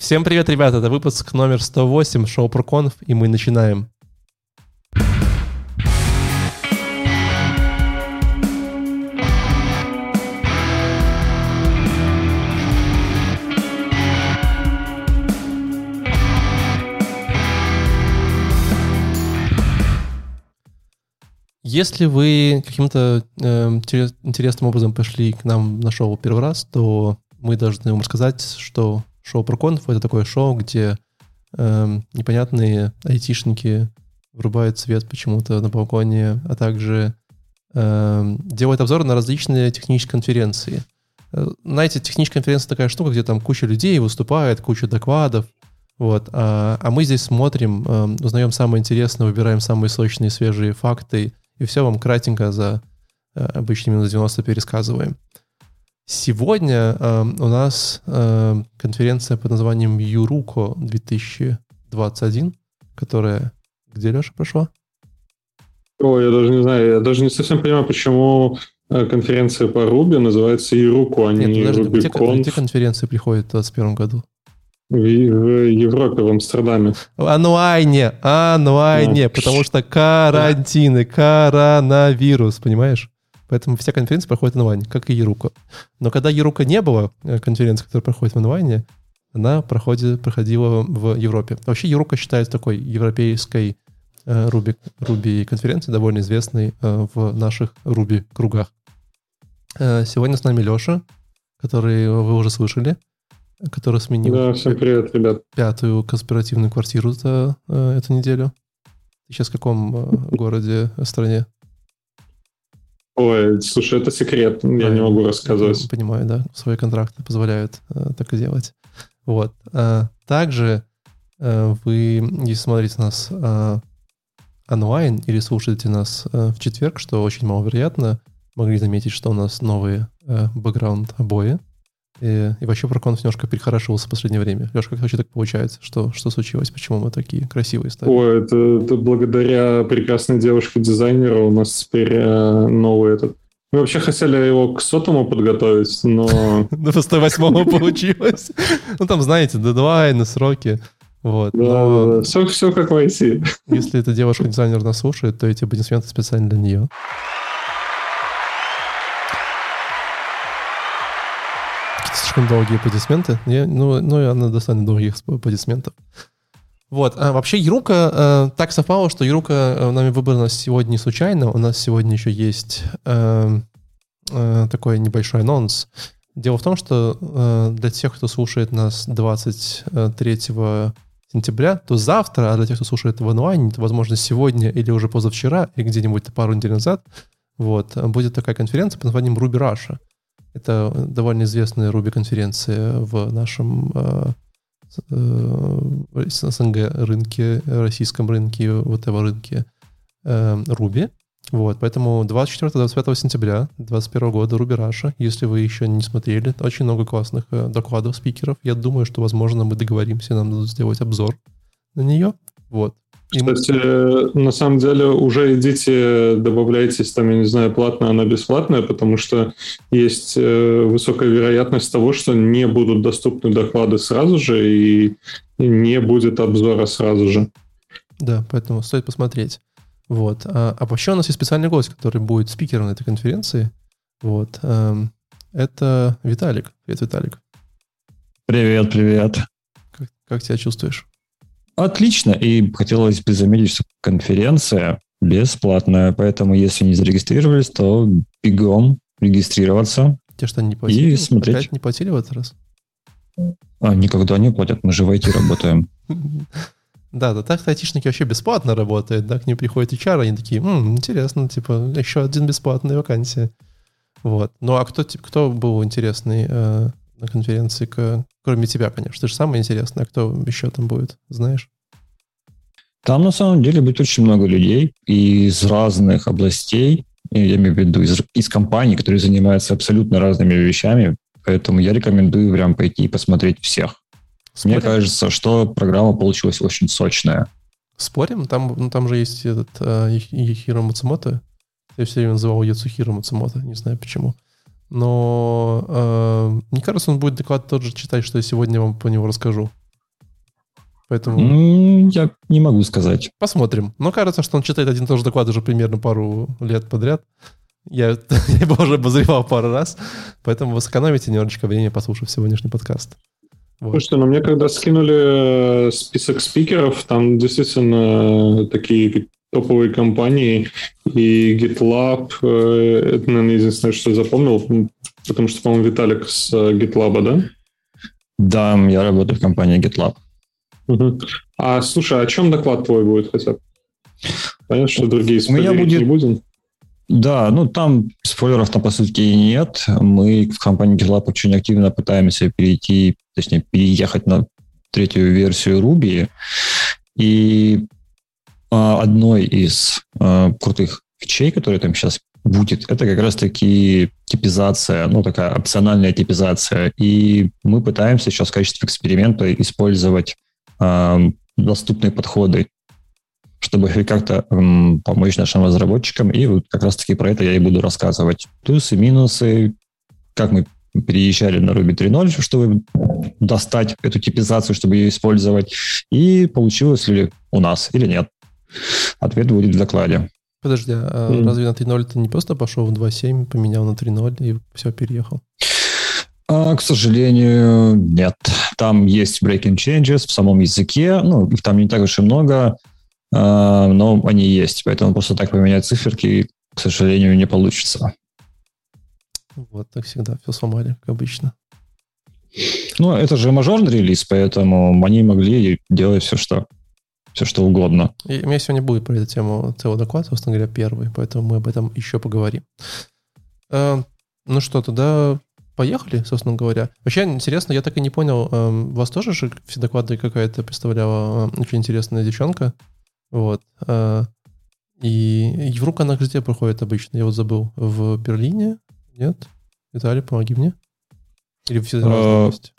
Всем привет, ребята! Это выпуск номер 108 шоу Проконф, и мы начинаем. Если вы каким-то э, интересным образом пришли к нам на шоу первый раз, то мы должны вам рассказать, что шоу про конф — это такое шоу, где э, непонятные айтишники врубают свет почему-то на балконе, а также э, делают обзоры на различные технические конференции. Э, знаете, техническая конференция такая штука, где там куча людей выступает, куча докладов, вот. А, а мы здесь смотрим, э, узнаем самое интересное, выбираем самые сочные, свежие факты, и все вам кратенько за э, обычно минут 90 пересказываем. Сегодня э, у нас э, конференция под названием Юруко 2021, которая где, Леша, прошла? Ой, я даже не знаю, я даже не совсем понимаю, почему э, конференция по Руби называется Юруко, а не Нет, подожди, RubyConf. Где, где конференция приходит в 2021 году? В, в Европе, в Амстердаме. Ануайне, ануайне, да. потому что карантины, коронавирус, понимаешь? Поэтому вся конференция проходит онлайн, как и Ерука. Но когда Ерука не было, э, конференции, которая проходит в онлайне, она проходит, проходила в Европе. Вообще Ерука считается такой европейской Руби, э, Руби конференцией, довольно известной э, в наших Руби кругах. Сегодня с нами Леша, который вы уже слышали, который сменил да, всем привет, ребят. пятую конспиративную квартиру за эту неделю. Ты сейчас в каком городе, стране? Ой, слушай, это секрет, я а, не могу рассказывать. Понимаю, да, свои контракты позволяют э, так и делать. Вот. А, также э, вы, если смотрите нас э, онлайн или слушаете нас э, в четверг, что очень маловероятно, могли заметить, что у нас новые э, бэкграунд обои. И, и вообще Проконф немножко перехорошился в последнее время. Леш, как вообще так получается? Что, что случилось? Почему мы такие красивые стали? Ой, это, это благодаря прекрасной девушке-дизайнеру у нас теперь э, новый этот... Мы вообще хотели его к сотому подготовить, но... По 108 получилось. Ну, там, знаете, дедлайны, сроки. Вот. Да, все, все как в IT. Если эта девушка-дизайнер нас слушает, то эти аплодисменты специально для нее. Слишком долгие аплодисменты. Я, ну, ну, она достаточно долгих аплодисментов. Вот. А вообще Ерука, э, так совпало, что Ерука э, нами выбрана сегодня не случайно. У нас сегодня еще есть э, э, такой небольшой анонс. Дело в том, что э, для тех, кто слушает нас 23 сентября, то завтра, а для тех, кто слушает в онлайне, то, возможно, сегодня или уже позавчера, или где-нибудь пару недель назад, вот, будет такая конференция под названием Ruby Russia. Это довольно известная Ruby-конференция в нашем э, э, СНГ рынке, российском рынке, вот этого рынке э, Ruby. Вот, поэтому 24-25 сентября 2021 года Ruby Russia, если вы еще не смотрели, очень много классных э, докладов спикеров. Я думаю, что, возможно, мы договоримся, нам надо сделать обзор на нее. Вот. Кстати, на самом деле уже идите, добавляйтесь, там, я не знаю, платная, она бесплатная, потому что есть э, высокая вероятность того, что не будут доступны доклады сразу же и не будет обзора сразу же. Да, поэтому стоит посмотреть. Вот. А, а вообще у нас есть специальный гость, который будет спикером на этой конференции. Вот. Эм, это Виталик. Привет, Виталик. Привет, привет. Как, как себя чувствуешь? Отлично. И хотелось бы заметить, что конференция бесплатная, поэтому если не зарегистрировались, то бегом регистрироваться. Те, что не платили? И смотреть. Опять не платили в этот раз? А, никогда не платят, мы же в IT работаем. Да, да, так айтишники вообще бесплатно работают, да, к ним приходят HR, они такие, М, интересно, типа, еще один бесплатная вакансия. Вот. Ну, а кто, кто был интересный э, на конференции, к, кроме тебя, конечно. Ты же самое интересное. А кто еще там будет, знаешь? Там на самом деле будет очень много людей из разных областей, я имею в виду из, из компаний, которые занимаются абсолютно разными вещами, поэтому я рекомендую прям пойти и посмотреть всех. Спорим? Мне кажется, что программа получилась очень сочная. Спорим? Там, ну, там же есть этот э, Яхиро Мацумото. Я все время называл Яцухиро Мацумото, не знаю почему. Но э, мне кажется, он будет доклад тот же читать, что я сегодня вам по нему расскажу. Поэтому... Я не могу сказать. Посмотрим. Но кажется, что он читает один и тот же доклад уже примерно пару лет подряд. Я, я его уже обозревал пару раз, поэтому вы сэкономите немножечко времени, послушав сегодняшний подкаст. Вот. Слушайте, ну мне когда скинули э, список спикеров, там действительно такие топовые компании, и GitLab, э, это, наверное, единственное, что я запомнил, потому что, по-моему, Виталик с э, GitLab, да? Да, я работаю в компании GitLab. Угу. А слушай, а о чем доклад твой будет хотя бы? Понятно, что другие меня будет... не будем. Да, ну там спойлеров там по сути нет. Мы в компании GitLab очень активно пытаемся перейти, точнее, переехать на третью версию Ruby. И а, одной из а, крутых фичей, которые там сейчас будет, это как раз-таки типизация, ну, такая опциональная типизация. И мы пытаемся сейчас в качестве эксперимента использовать э, доступные подходы чтобы как-то эм, помочь нашим разработчикам. И вот как раз-таки про это я и буду рассказывать. Плюсы, минусы, как мы переезжали на Ruby 3.0, чтобы достать эту типизацию, чтобы ее использовать, и получилось ли у нас или нет. Ответ будет в докладе. Подожди, а mm. разве на 3.0 ты не просто пошел в 2.7, поменял на 3.0 и все, переехал? А, к сожалению, нет. Там есть breaking changes в самом языке. Ну, их там не так уж и много. А, но они есть, поэтому просто так поменять циферки, к сожалению, не получится. Вот, так всегда все сломали, как обычно. Ну, это же мажорный релиз, поэтому они могли делать все, что все что угодно. И у меня сегодня будет про эту тему целый доклад, собственно говоря, первый, поэтому мы об этом еще поговорим. Э, ну что, тогда поехали, собственно говоря. Вообще интересно, я так и не понял, э, вас тоже же все доклады какая-то представляла э, очень интересная девчонка, вот. А, и Еврук, она где проходит обычно? Я вот забыл. В Берлине? Нет? Виталий, помоги мне. Или все разные места?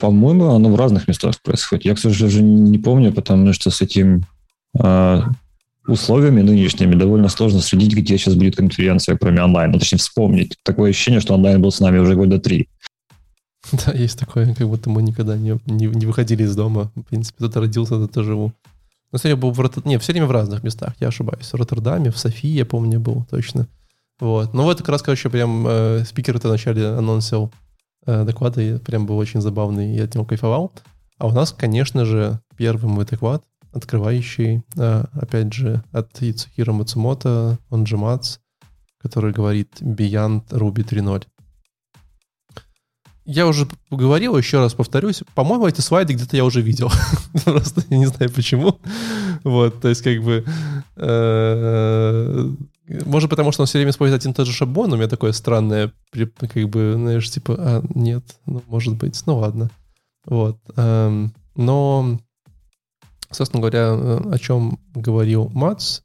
По-моему, оно в разных местах происходит. Я, к сожалению, не помню, потому что с этим э, условиями нынешними довольно сложно следить, где сейчас будет конференция, кроме онлайн. Ну, точнее, вспомнить. Такое ощущение, что онлайн был с нами уже года три. Да, есть такое, как будто мы никогда не, не, не выходили из дома. В принципе, кто-то родился, кто-то живу. Ну, кстати, был в Рот... Не, все время в разных местах, я ошибаюсь. В Роттердаме, в Софии, я помню, был точно. Вот. Ну, вот как раз, короче, прям э, спикер это вначале анонсил доклады, и прям был очень забавный, я от него кайфовал. А у нас, конечно же, первый мой доклад, открывающий, э, опять же, от Ицухира Мацумото, он же Мац, который говорит Beyond Ruby 3.0 я уже говорил, еще раз повторюсь, по-моему, эти слайды где-то я уже видел. Просто я не знаю почему. Вот, то есть как бы... Э, может, потому что он все время использует один и тот же шаблон, у меня такое странное, как бы, знаешь, типа, а, нет, ну, может быть, ну, ладно. Вот. Эм, но, собственно говоря, о чем говорил Мац,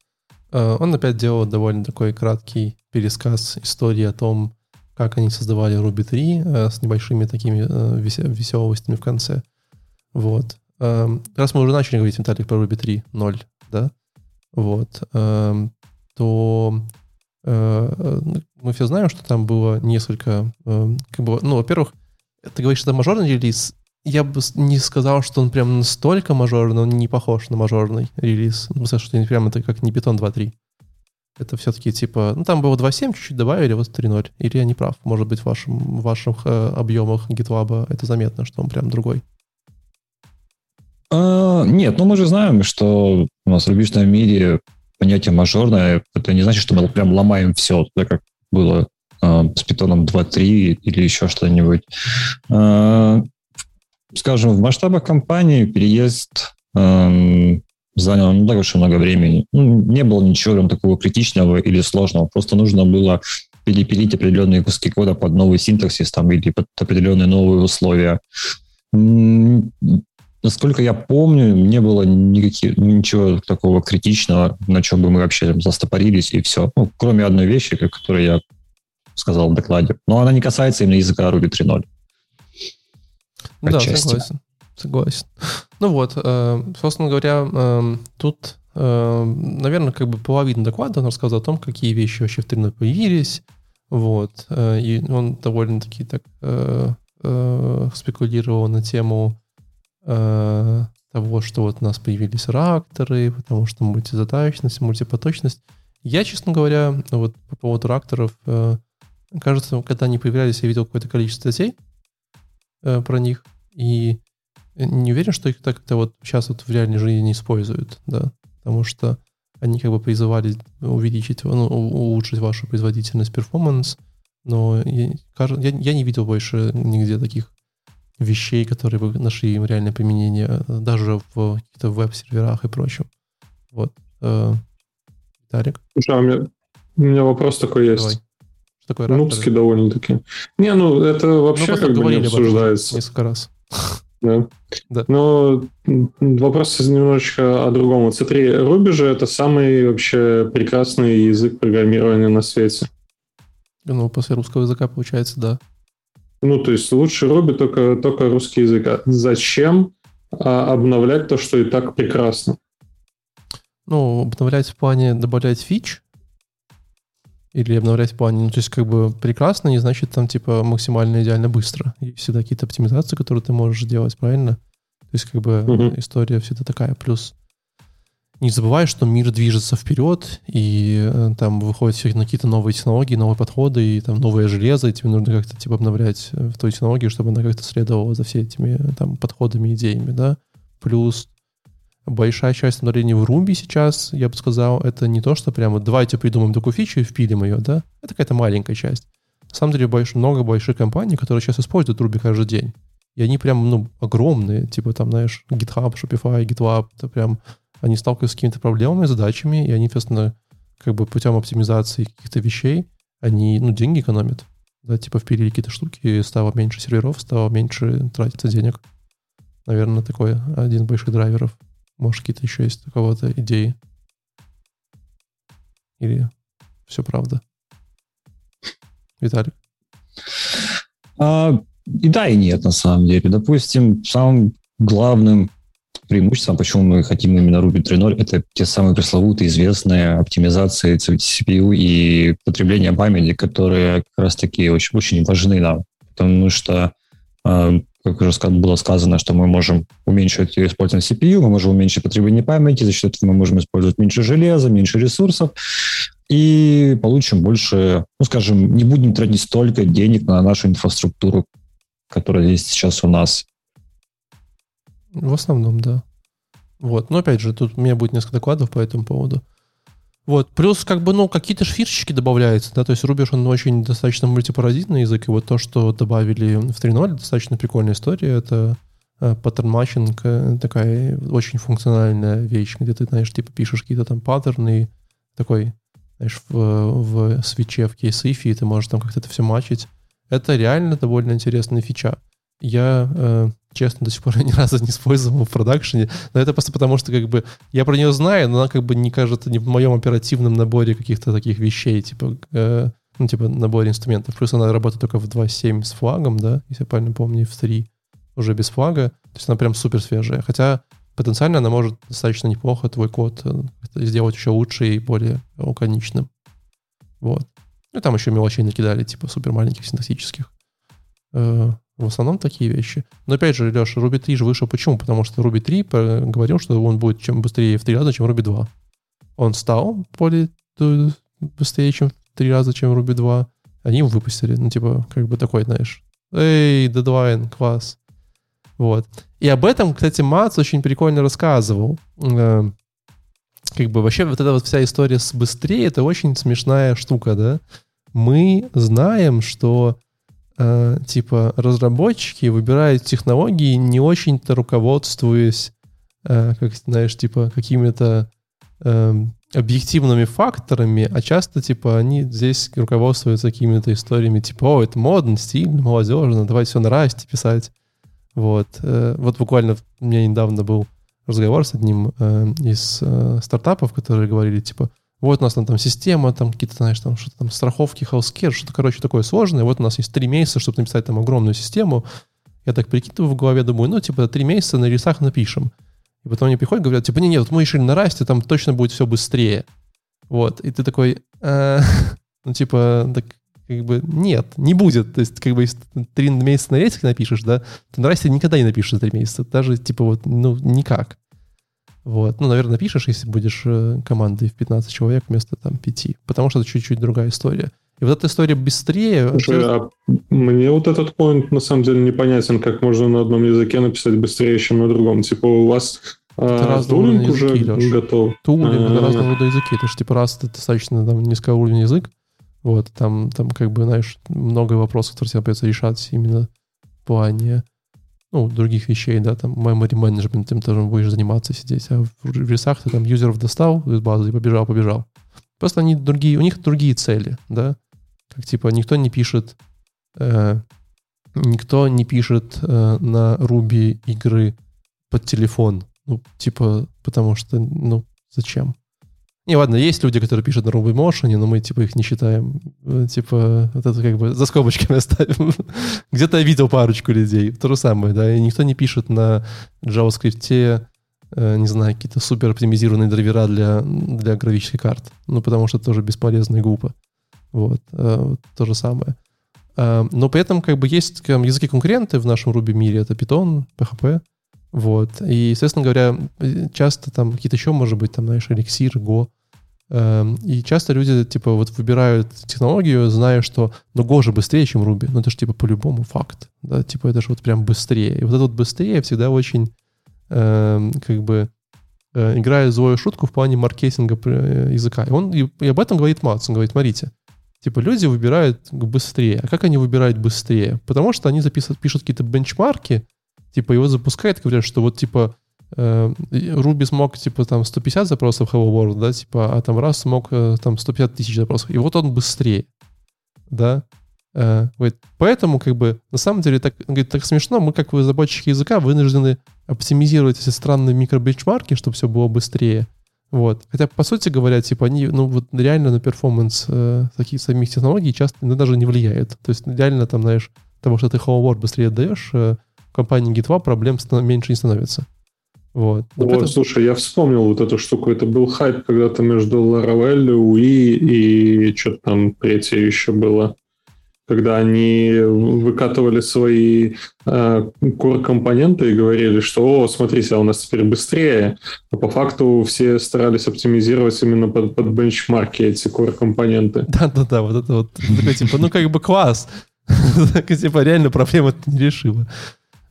э, он опять делал довольно такой краткий пересказ истории о том, как они создавали Ruby 3 э, с небольшими такими э, веселостями в конце. Вот. Э, раз мы уже начали говорить, Виталик, про Ruby 3.0, да, вот, э, то э, мы все знаем, что там было несколько, э, как бы, ну, во-первых, ты говоришь, что это мажорный релиз, я бы не сказал, что он прям настолько мажорный, он не похож на мажорный релиз. Ну, потому что прям это как не Python 2.3. Это все-таки типа, ну там было 2.7, чуть-чуть добавили, вот 3.0. Или я не прав? Может быть, в, вашем, в ваших э, объемах GitLab это заметно, что он прям другой? А, нет, ну мы же знаем, что у нас в рубежном мире понятие мажорное, это не значит, что мы прям ломаем все, так как было э, с питоном 2.3 или еще что-нибудь. Э, скажем, в масштабах компании переезд заняло не так уж и много времени. Ну, не было ничего там такого критичного или сложного. Просто нужно было перепилить определенные куски кода под новый синтаксис там, или под определенные новые условия. Насколько я помню, не было никаких, ничего такого критичного, на чем бы мы вообще там, застопорились, и все. Ну, кроме одной вещи, которую я сказал в докладе. Но она не касается именно языка Ruby 3.0. Да, согласен. Согласен. Ну вот, э, собственно говоря, э, тут, э, наверное, как бы половина доклада он рассказал о том, какие вещи вообще в 3.0 появились. Вот. И он довольно-таки так спекулировал на тему того, что вот у нас появились реакторы, потому что мультизадачность, мультипоточность. Я, честно говоря, вот по поводу реакторов, кажется, когда они появлялись, я видел какое-то количество статей про них, и не уверен, что их так как-то вот сейчас вот в реальной жизни не используют, да, потому что они как бы призывали увеличить, ну, улучшить вашу производительность, перформанс, но я, я, я не видел больше нигде таких вещей, которые бы нашли им реальное применение, даже в каких-то веб-серверах и прочем. Вот. Э, Виталик? Слушай, а у меня, у меня вопрос такой есть. Давай. Что такое Нубский довольно-таки. Не, ну это вообще ну, как бы не обсуждается. Несколько раз. Да. да. Но вопрос немножечко о другом. Вот смотри, Ruby же это самый вообще прекрасный язык программирования на свете. Ну, после русского языка получается, да. Ну, то есть лучше Ruby только, только русский язык. А зачем а, обновлять то, что и так прекрасно? Ну, обновлять в плане добавлять фич или обновлять в плане, ну, то есть как бы прекрасно не значит там типа максимально идеально быстро. Есть всегда какие-то оптимизации, которые ты можешь делать, правильно? То есть как бы угу. история всегда такая. Плюс не забывай, что мир движется вперед, и э, там выходят какие-то новые технологии, новые подходы, и там новое железо, и тебе нужно как-то типа обновлять э, в той технологии, чтобы она как-то следовала за все этими э, там подходами, идеями, да. Плюс большая часть обновлений в Ruby сейчас, я бы сказал, это не то, что прямо давайте придумаем такую фичу и впилим ее, да. Это какая-то маленькая часть. На самом деле больш, много больших компаний, которые сейчас используют Ruby каждый день. И они прям, ну, огромные, типа там, знаешь, GitHub, Shopify, GitLab, это прям они сталкиваются с какими-то проблемами, задачами, и они, соответственно, как бы путем оптимизации каких-то вещей, они, ну, деньги экономят. Да, типа впилили какие-то штуки, стало меньше серверов, стало меньше тратиться денег. Наверное, такой один из больших драйверов. Может, какие-то еще есть такого-то идеи? Или все правда? Виталик? А, и да, и нет, на самом деле. Допустим, самым главным преимуществом, почему мы хотим именно Ruby 3.0, это те самые пресловутые известные оптимизации CPU и потребление памяти, которые как раз-таки очень, очень важны нам. Потому что, а, как уже было сказано, что мы можем уменьшить использование CPU, мы можем уменьшить потребление памяти, за счет этого мы можем использовать меньше железа, меньше ресурсов, и получим больше, ну, скажем, не будем тратить столько денег на нашу инфраструктуру, которая есть сейчас у нас. В основном, да. Вот. Но опять же, тут у меня будет несколько докладов по этому поводу. Вот. Плюс, как бы, ну, какие-то фишечки добавляются, да, то есть Ruby, он очень достаточно мультипаразитный язык, и вот то, что добавили в 3.0, достаточно прикольная история, это паттерн матчинг, э, такая очень функциональная вещь, где ты, знаешь, типа пишешь какие-то там паттерны, такой, знаешь, в, в свече, в кейс-ифе, и ты можешь там как-то это все матчить. Это реально довольно интересная фича. Я э, честно, до сих пор ни разу не использовал в продакшене. Но это просто потому, что как бы я про нее знаю, но она как бы не кажется не в моем оперативном наборе каких-то таких вещей, типа, э, ну, типа наборе инструментов. Плюс она работает только в 2.7 с флагом, да, если я правильно помню, в 3 уже без флага. То есть она прям супер свежая. Хотя потенциально она может достаточно неплохо твой код э, сделать еще лучше и более лаконичным. Вот. Ну, там еще мелочей накидали, типа супер маленьких синтаксических. Э, в основном такие вещи. Но опять же, Леша, Ruby 3 же вышел почему? Потому что Ruby 3 говорил, что он будет чем быстрее в три раза, чем Ruby 2. Он стал более э, быстрее, чем в три раза, чем Ruby 2. Они его выпустили. Ну, типа, как бы такой, знаешь, эй, дедлайн, класс. Вот. И об этом, кстати, Мац очень прикольно рассказывал. Э, как бы вообще вот эта вот вся история с быстрее, это очень смешная штука, да? Мы знаем, что э, типа разработчики выбирают технологии не очень-то руководствуясь, э, как знаешь, типа какими-то э, объективными факторами, а часто типа они здесь руководствуются какими-то историями типа, о, это модно, стильно, молодежно, давайте все на расте писать. Вот. Э, вот буквально у меня недавно был разговор с одним из стартапов, которые говорили, типа, вот у нас там, там система, там какие-то, знаешь, там что-то там страховки, healthcare, что-то, короче, такое сложное. Вот у нас есть три месяца, чтобы написать там огромную систему. Я так прикидываю в голове, думаю, ну, типа, три месяца на рельсах напишем. И потом они приходят, говорят, типа, не, нет, вот мы решили на там точно будет все быстрее. Вот, и ты такой, э, ну, типа, так как бы нет, не будет. То есть, как бы, если три месяца на рейсах напишешь, да, то на никогда не напишешь за три месяца. Даже, типа, вот, ну, никак. Вот. Ну, наверное, напишешь, если будешь э, командой в 15 человек вместо, там, 5. Потому что это чуть-чуть другая история. И вот эта история быстрее... Слушай, а мне вот этот point на самом деле непонятен, как можно на одном языке написать быстрее, чем на другом. Типа у вас это а, тулинг уже языки, готов. Тулинг, это разного рода языки. Это же типа раз ты достаточно там низкоуровневый язык, вот, там, там как бы, знаешь, много вопросов, которые тебе придется решать именно в плане ну, других вещей, да, там, memory management, тем тоже будешь заниматься, сидеть. А в рисах ты там юзеров достал из базы и побежал, побежал. Просто они другие, у них другие цели, да. Как типа никто не пишет, э, никто не пишет э, на Ruby игры под телефон. Ну, типа, потому что, ну, зачем? Не, ладно, есть люди, которые пишут на Ruby Motion, но мы, типа, их не считаем. Э, типа, вот это как бы за скобочками оставим. Где-то я видел парочку людей. То же самое, да, и никто не пишет на JavaScript, э, не знаю, какие-то супер оптимизированные драйвера для, для графических карт. Ну, потому что это тоже бесполезно и глупо. Вот, э, то же самое. Но при этом, как бы, есть как, языки-конкуренты в нашем Ruby мире. Это Python, PHP, вот. И, естественно говоря, часто там какие-то еще, может быть, там, знаешь, эликсир, Go. Эм, и часто люди, типа, вот выбирают технологию, зная, что, ну, Go же быстрее, чем Ruby. Ну, это же, типа, по-любому факт. Да, типа, это же вот прям быстрее. И вот это вот быстрее всегда очень, э, как бы, э, играет злую шутку в плане маркетинга э, языка. И он и, об этом говорит Мац. Говорит, смотрите, типа, люди выбирают быстрее. А как они выбирают быстрее? Потому что они записывают, пишут какие-то бенчмарки, типа его запускает, говорят, что вот типа э, Ruby смог типа там 150 запросов Hello World, да, типа, а там раз смог э, там 150 тысяч запросов. И вот он быстрее, да. Э, говорит, поэтому как бы на самом деле так, говорит, так смешно, мы как разработчики языка вынуждены оптимизировать эти странные микробенчмарки, чтобы все было быстрее. Вот. Хотя, по сути говоря, типа, они, ну, вот реально на перформанс э, таких самих технологий часто ну, даже не влияют. То есть реально там, знаешь, того, что ты Hello World быстрее отдаешь, э, компании GitLab проблем меньше не становится. Вот. вот этом... слушай, я вспомнил вот эту штуку. Это был хайп когда-то между Laravel, UI и что-то там третье еще было. Когда они выкатывали свои э, core-компоненты и говорили, что, о, смотрите, а у нас теперь быстрее. А по факту все старались оптимизировать именно под, под бенчмарки эти core-компоненты. Да-да-да, вот это вот. Типа, ну как бы класс. Типа реально проблема не решила.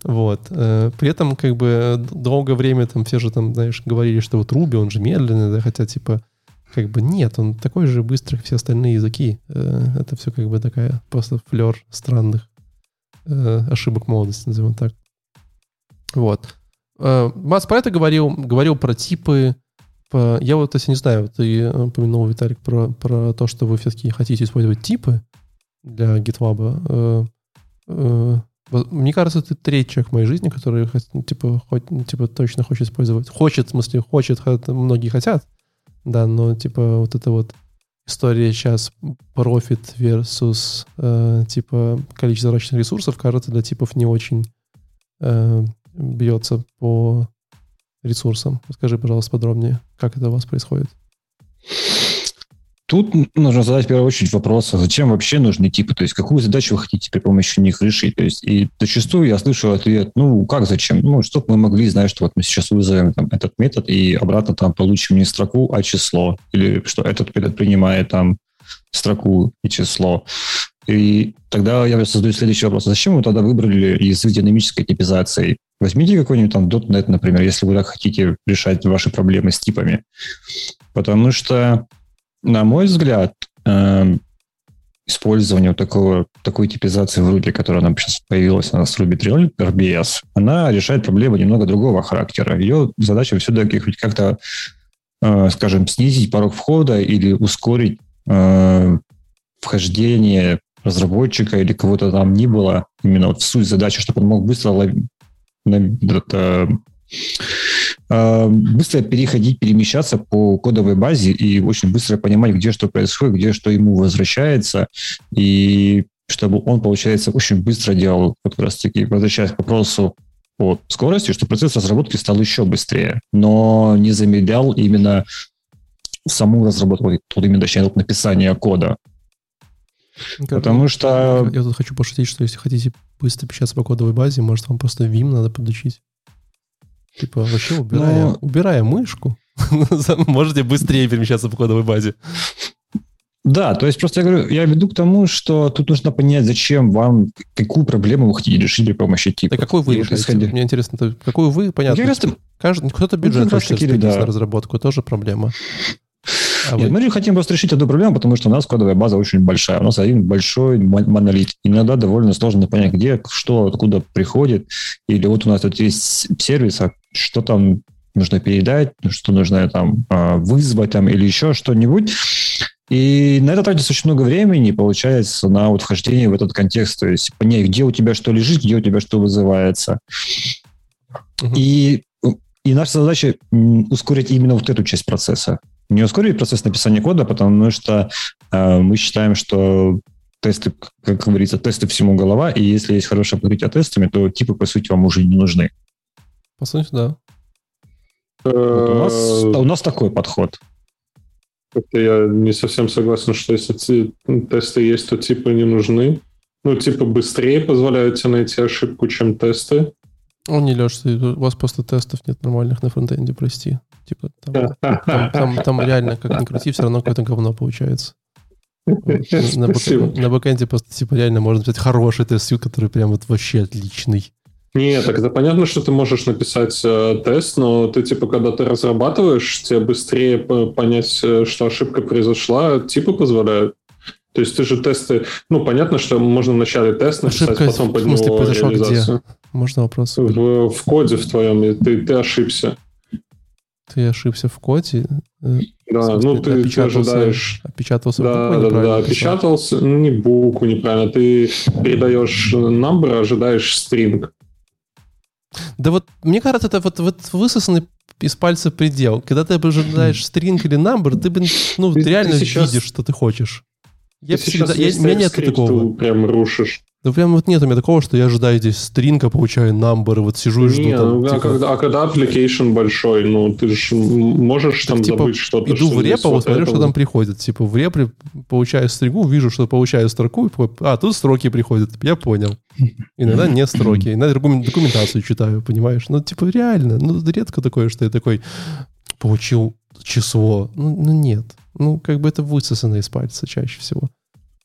Вот. Э, при этом, как бы, долгое время там все же там, знаешь, говорили, что вот Руби, он же медленный, да, хотя, типа, как бы нет, он такой же быстрый, как все остальные языки. Э, это все как бы такая просто флер странных э, ошибок молодости, назовем так. Вот. Бас про это говорил, говорил про типы. По... Я вот, если не знаю, ты упомянул, Виталик, про, про то, что вы все-таки хотите использовать типы для GitLab. Мне кажется, ты третий человек в моей жизни, который типа, хоть, типа точно хочет использовать. Хочет, в смысле, хочет, многие хотят, да, но типа вот это вот история сейчас профит versus э, типа количество врачных ресурсов, кажется, для типов не очень э, бьется по ресурсам. Скажи, пожалуйста, подробнее, как это у вас происходит. Тут нужно задать в первую очередь вопрос, а зачем вообще нужны типы? То есть какую задачу вы хотите при помощи них решить? То есть и зачастую я слышу ответ, ну как зачем? Ну, чтобы мы могли знать, что вот мы сейчас вызовем там, этот метод и обратно там получим не строку, а число. Или что этот метод принимает там строку и число. И тогда я создаю следующий вопрос. Зачем вы тогда выбрали язык динамической типизации? Возьмите какой-нибудь там .NET, например, если вы так хотите решать ваши проблемы с типами. Потому что на мой взгляд, э, использование вот такого, такой типизации в Ruby, которая нам сейчас появилась у нас в Ruby 3 RBS, она решает проблемы немного другого характера. Ее задача все-таки хоть как-то, э, скажем, снизить порог входа или ускорить э, вхождение разработчика или кого-то там ни было, именно вот в суть задачи, чтобы он мог быстро ловить, быстро переходить, перемещаться по кодовой базе и очень быстро понимать, где что происходит, где что ему возвращается, и чтобы он, получается, очень быстро делал, вот как раз таки, возвращаясь к вопросу по скорости, что процесс разработки стал еще быстрее, но не замедлял именно саму разработку, вот именно, точнее, написание кода. Потому что... Я тут хочу пошутить, что если хотите быстро печататься по кодовой базе, может, вам просто Vim надо подучить. Типа, вообще убирая, Но... убирая мышку, можете быстрее перемещаться по кодовой базе. Да, то есть просто я говорю, я веду к тому, что тут нужно понять, зачем вам, какую проблему вы хотите решить при помощи типа. Да какой вы решаете? Исходя... Мне интересно, какую вы, понятно. Я раз... Каждый, кто-то бюджет ну, хочет да. на разработку, тоже проблема. А Нет, вы? мы хотим просто решить эту проблему, потому что у нас кодовая база очень большая. У нас один большой монолит. Иногда довольно сложно понять, где, что, откуда приходит. Или вот у нас тут есть сервис, а что там нужно передать, что нужно там а, вызвать там или еще что-нибудь. И на это тратится очень много времени, получается, на вот вхождение в этот контекст, то есть понять, где у тебя что лежит, где у тебя что вызывается. И, и наша задача ускорить именно вот эту часть процесса. Не ускорить процесс написания кода, потому что э, мы считаем, что тесты, как говорится, тесты всему голова, и если есть хорошее покрытие тестами, то типы, по сути, вам уже не нужны. По сути, да. Вот у, нас, э, у нас такой подход. Как-то я не совсем согласен, что если тесты есть, то типы не нужны. Ну, типа быстрее позволяют тебе найти ошибку, чем тесты. О, не, Леш, у вас просто тестов нет нормальных на фронтенде, прости. Типа там, там, там, там реально, как ни крути, все равно какое-то говно получается. На, бэк, на бэкэнде просто типа реально можно взять хороший тест который прям вот вообще отличный. Нет, так это понятно, что ты можешь написать э, тест, но ты, типа, когда ты разрабатываешь, тебе быстрее понять, э, что ошибка произошла, типы позволяют. То есть ты же тесты... Ну, понятно, что можно вначале тест написать, Ошибка, потом под него реализацию. Где? Можно вопрос? В, в коде в твоем. Ты, ты ошибся. Ты ошибся в коде? Э, да, смысле, ну ты, ты ожидаешь... Опечатался да, в букву Да, да, да, опечатался, ну не букву неправильно. Ты передаешь number, ожидаешь string. Да вот, мне кажется, это вот, вот высосанный из пальца предел. Когда ты ожидаешь string или number, ты, блин, ну, ты, реально ты сейчас, видишь, что ты хочешь. Я ты всегда, я, у меня нет такого. прям рушишь. Да прям вот нет у меня такого, что я ожидаю здесь стринга, получаю number, вот сижу и жду. Не, там, ну, типа... а, когда, а когда application большой, ну ты же можешь так, там типа, забыть что-то. Иду что в репо, вот смотрю, что там приходит. Типа в репре получаю стригу, вижу, что получаю строку, а тут строки приходят. Я понял. Иногда не строки, иногда документацию читаю, понимаешь? Ну типа реально, ну редко такое, что я такой получил число. Ну, ну нет. Ну как бы это высосано из пальца чаще всего.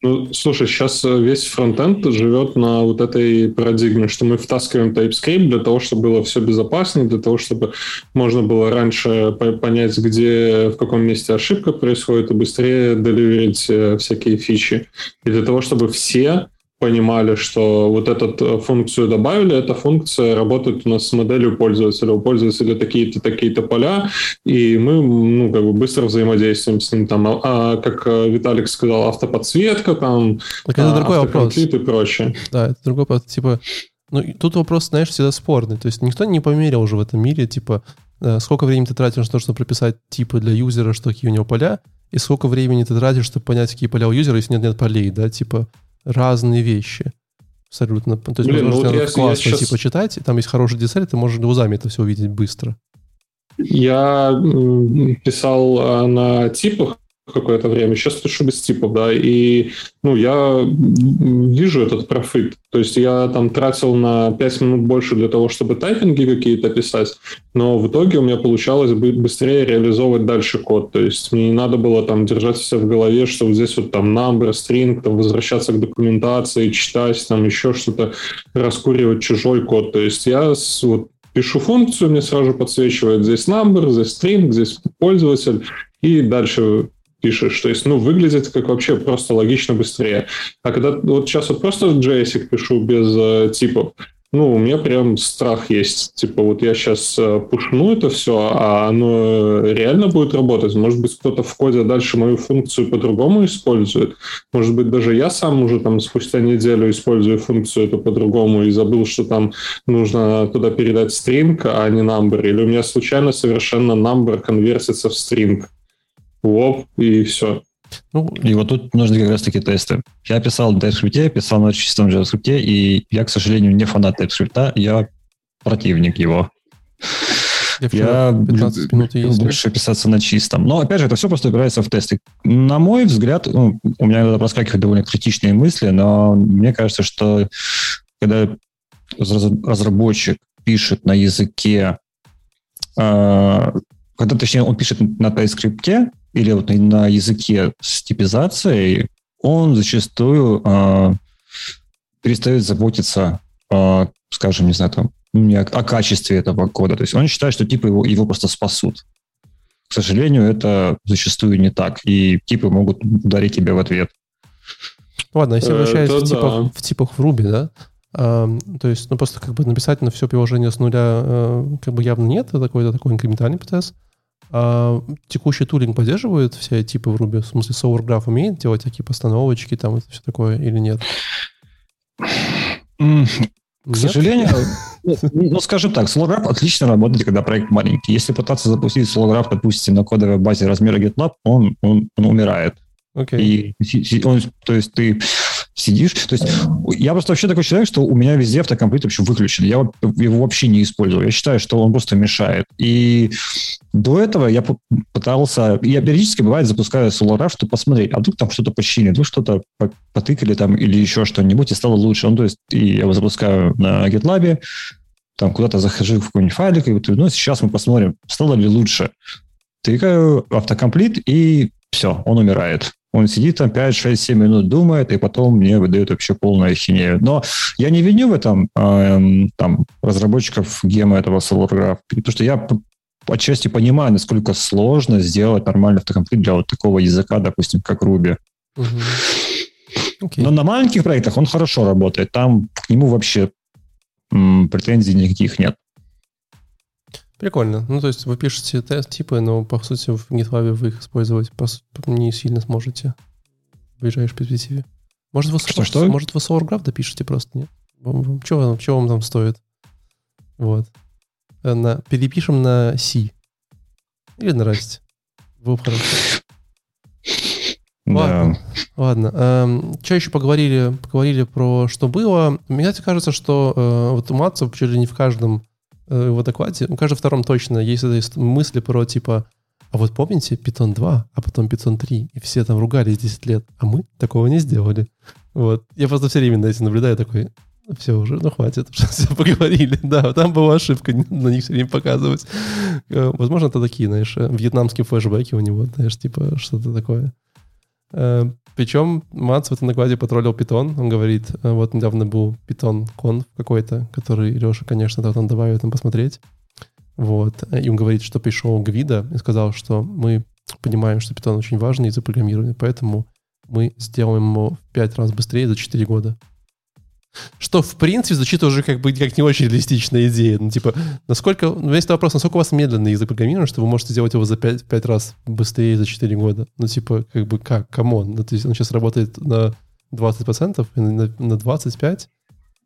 Ну, слушай, сейчас э, весь фронтенд живет на вот этой парадигме, что мы втаскиваем TypeScript для того, чтобы было все безопасно, для того, чтобы можно было раньше понять, где, в каком месте ошибка происходит, и быстрее деливерить э, всякие фичи. И для того, чтобы все понимали, что вот эту э, функцию добавили, эта функция работает у нас с моделью пользователя. У пользователя такие-то, такие-то поля, и мы ну, как бы быстро взаимодействуем с ним. Там, а, а как э, Виталик сказал, автоподсветка, там, так это а, другой вопрос. и прочее. Да, это другой вопрос. Типа, ну, тут вопрос, знаешь, всегда спорный. То есть никто не померил уже в этом мире, типа, э, сколько времени ты тратишь на то, чтобы прописать типы для юзера, что какие у него поля, и сколько времени ты тратишь, чтобы понять, какие поля у юзера, если нет, нет полей, да, типа, разные вещи. Абсолютно. То есть Блин, можно ну, вот класс пойти сейчас... почитать, и там есть хороший дизайн, ты можешь глазами это все увидеть быстро. Я писал а, на типах какое-то время. Сейчас пишу без типов, да, и ну, я вижу этот профит. То есть я там тратил на 5 минут больше для того, чтобы тайпинги какие-то писать, но в итоге у меня получалось быстрее реализовывать дальше код. То есть мне не надо было там держать все в голове, что вот здесь вот там number, string, там возвращаться к документации, читать, там еще что-то, раскуривать чужой код. То есть я вот пишу функцию, мне сразу подсвечивает здесь number, здесь string, здесь пользователь, и дальше пишешь. То есть, ну, выглядит как вообще просто логично быстрее. А когда вот сейчас вот просто JS пишу без э, типов, ну, у меня прям страх есть. Типа, вот я сейчас э, пушну это все, а оно реально будет работать. Может быть, кто-то в коде дальше мою функцию по-другому использует. Может быть, даже я сам уже там спустя неделю использую функцию эту по-другому и забыл, что там нужно туда передать string, а не number. Или у меня случайно совершенно number конвертится в string лоб и все. Ну, и вот тут нужны как раз-таки тесты. Я писал в TypeScript, писал на чистом JavaScript, и я, к сожалению, не фанат TypeScript, я противник его. Я, я 15 минут и есть. больше писаться на чистом. Но, опять же, это все просто упирается в тесты. На мой взгляд, ну, у меня иногда проскакивают довольно критичные мысли, но мне кажется, что когда разработчик пишет на языке, э, когда, точнее, он пишет на TypeScript или вот на языке с типизацией, он зачастую э, перестает заботиться, э, скажем, не знаю, там, о, о качестве этого кода. То есть он считает, что типы его, его просто спасут. К сожалению, это зачастую не так, и типы могут ударить тебя в ответ. Ладно, если возвращаясь в, типах, да. в типах в Ruby, да, а, то есть, ну, просто как бы написать на все приложение с нуля а, как бы явно нет, это такой, это такой инкрементальный процесс. А текущий тулинг поддерживает все типы в Ruby? В смысле, SourGraph умеет делать такие постановочки, там, это все такое, или нет? К сожалению, ну, ну, скажем так, SoloGraph отлично работает, когда проект маленький. Если пытаться запустить SoloGraph, допустим, на кодовой базе размера GitLab, он, он, он умирает. Okay. И он, то есть ты сидишь. То есть я просто вообще такой человек, что у меня везде автокомплит вообще выключен. Я его вообще не использую. Я считаю, что он просто мешает. И до этого я пытался... Я периодически, бывает, запускаю SolarRAF, чтобы посмотреть, а вдруг там что-то починили, вдруг что-то потыкали там или еще что-нибудь, и стало лучше. Ну, то есть и я его запускаю на GitLab, там куда-то захожу в какой-нибудь файлик, и вот, ну, сейчас мы посмотрим, стало ли лучше. Тыкаю автокомплит, и все, он умирает. Он сидит там 5, 6, 7 минут, думает, и потом мне выдает вообще полную ахинею. Но я не виню в этом э, там, разработчиков гема этого SolarGraph, потому что я отчасти понимаю, насколько сложно сделать нормальный автокомплит для вот такого языка, допустим, как Ruby. Угу. Okay. Но на маленьких проектах он хорошо работает. Там к нему вообще м, претензий никаких нет. Прикольно. Ну, то есть вы пишете тест-типы, но, по сути, в GitLab вы их использовать не сильно сможете в ближайшей перспективе. Может, вы, что, что? Может, вы SourGraph допишете просто, нет? Что вам, что вам там стоит? Вот. Э, на, перепишем на C. Или на Rust. Было бы хорошо. Ладно. Да. Ладно. Эм, что еще поговорили? Поговорили про что было. Мне кажется, что э, вот у Матцев чуть ли не в каждом в докладе, ну, кажется, втором точно есть, есть мысли про типа, а вот помните Python 2, а потом Python 3, и все там ругались 10 лет, а мы такого не сделали. Вот. Я просто все время на этим наблюдаю, такой, все уже, ну хватит, все поговорили. Да, там была ошибка на них все время показывать. Э, возможно, это такие, знаешь, э, вьетнамские флешбеки у него, знаешь, типа что-то такое. Причем Мац в этом накладе потроллил питон. Он говорит, «Э, вот недавно был питон конф какой-то, который Леша, конечно, потом добавит там посмотреть. Вот. И он говорит, что пришел Гвидо и сказал, что мы понимаем, что питон очень важный из-за программирования, поэтому мы сделаем его в пять раз быстрее за 4 года. Что, в принципе, звучит уже как бы как не очень реалистичная идея. Ну, типа, насколько... Ну, весь вопрос, насколько у вас медленный язык программирования, что вы можете сделать его за 5, 5 раз быстрее за 4 года? Ну, типа, как бы, как? Come on. Ну, то есть он сейчас работает на 20%, на, на 25%.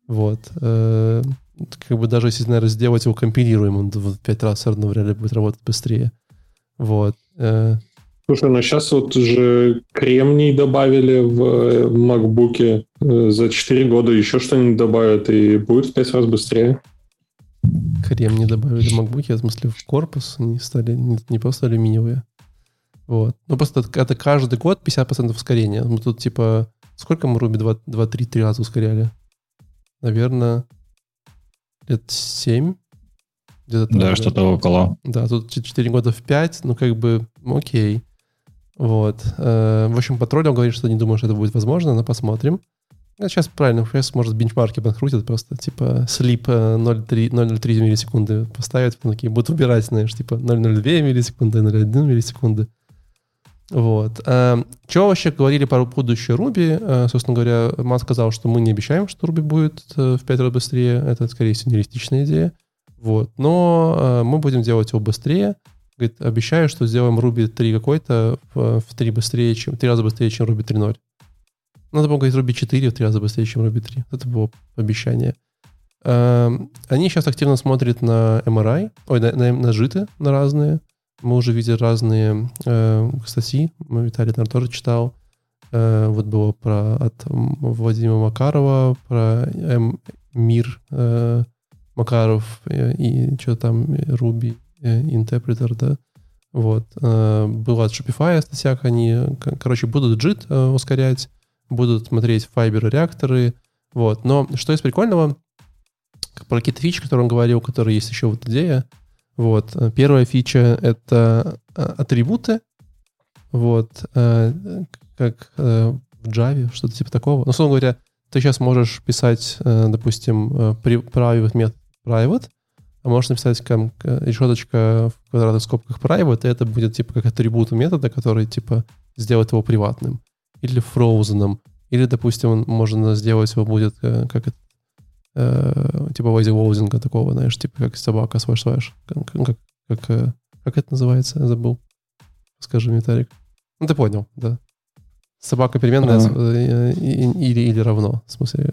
Вот. Э, как бы даже если, наверное, сделать его компилируемым, в 5 раз все равно вряд ли будет работать быстрее. Вот. Э, Слушай, ну сейчас вот же кремний добавили в MacBook э, за 4 года, еще что-нибудь добавят, и будет в 5 раз быстрее. Кремний добавили в MacBook, в смысле в корпус, они стали не, не просто алюминиевые. Вот. Ну просто это, каждый год 50% ускорения. Мы тут типа... Сколько мы Ruby 2-3 раза ускоряли? Наверное, лет 7. Где-то да, что-то около. Да, тут 4 года в 5, ну как бы окей. Вот. Э, в общем, Патруль говорит, что не думаю, что это будет возможно, но посмотрим. Сейчас правильно, сейчас, может, бенчмарки подкрутят просто, типа, слип 0,3, 0,03 миллисекунды поставят, такие будут убирать, знаешь, типа 0,02 миллисекунды, 0,1 миллисекунды. Вот. Э, что вообще говорили про будущее? Э, собственно говоря, Мат сказал, что мы не обещаем, что Ruby будет в 5 раз быстрее. Это, скорее всего, нереалистичная идея. Вот. Но мы будем делать его быстрее. Говорит, обещаю, что сделаем Ruby 3 какой-то в, в 3 быстрее, чем, 3 раза быстрее, чем Ruby 3.0. Надо было говорить Ruby 4 в 3 раза быстрее, чем Ruby 3. Это было обещание. Эм, они сейчас активно смотрят на MRI, ой, на, на, на житы, на разные. Мы уже видели разные э, статьи. Виталий, наверное, тоже читал. Э, вот было про от Владимира Макарова, про М, Мир э, Макаров э, и что там, Руби интерпретер, да. Вот. Было от Shopify статья, они, короче, будут JIT ускорять, будут смотреть Fiber реакторы, вот. Но что из прикольного, про какие-то фичи, которые он говорил, которые есть еще вот идея. Вот. Первая фича — это атрибуты, вот, как в Java, что-то типа такого. Ну, условно говоря, ты сейчас можешь писать, допустим, private метод private, а можешь написать как, решеточка в квадратных скобках private, и это будет типа как атрибут метода, который типа сделает его приватным. Или frozen. Или, допустим, можно сделать его будет э, как э, типа вази воузинга такого, знаешь, типа как собака сваш сваш. Как, как, как, э, как это называется? Я забыл. Скажи мне, Тарик. Ну, ты понял, да. Собака переменная а. или, или равно. В смысле,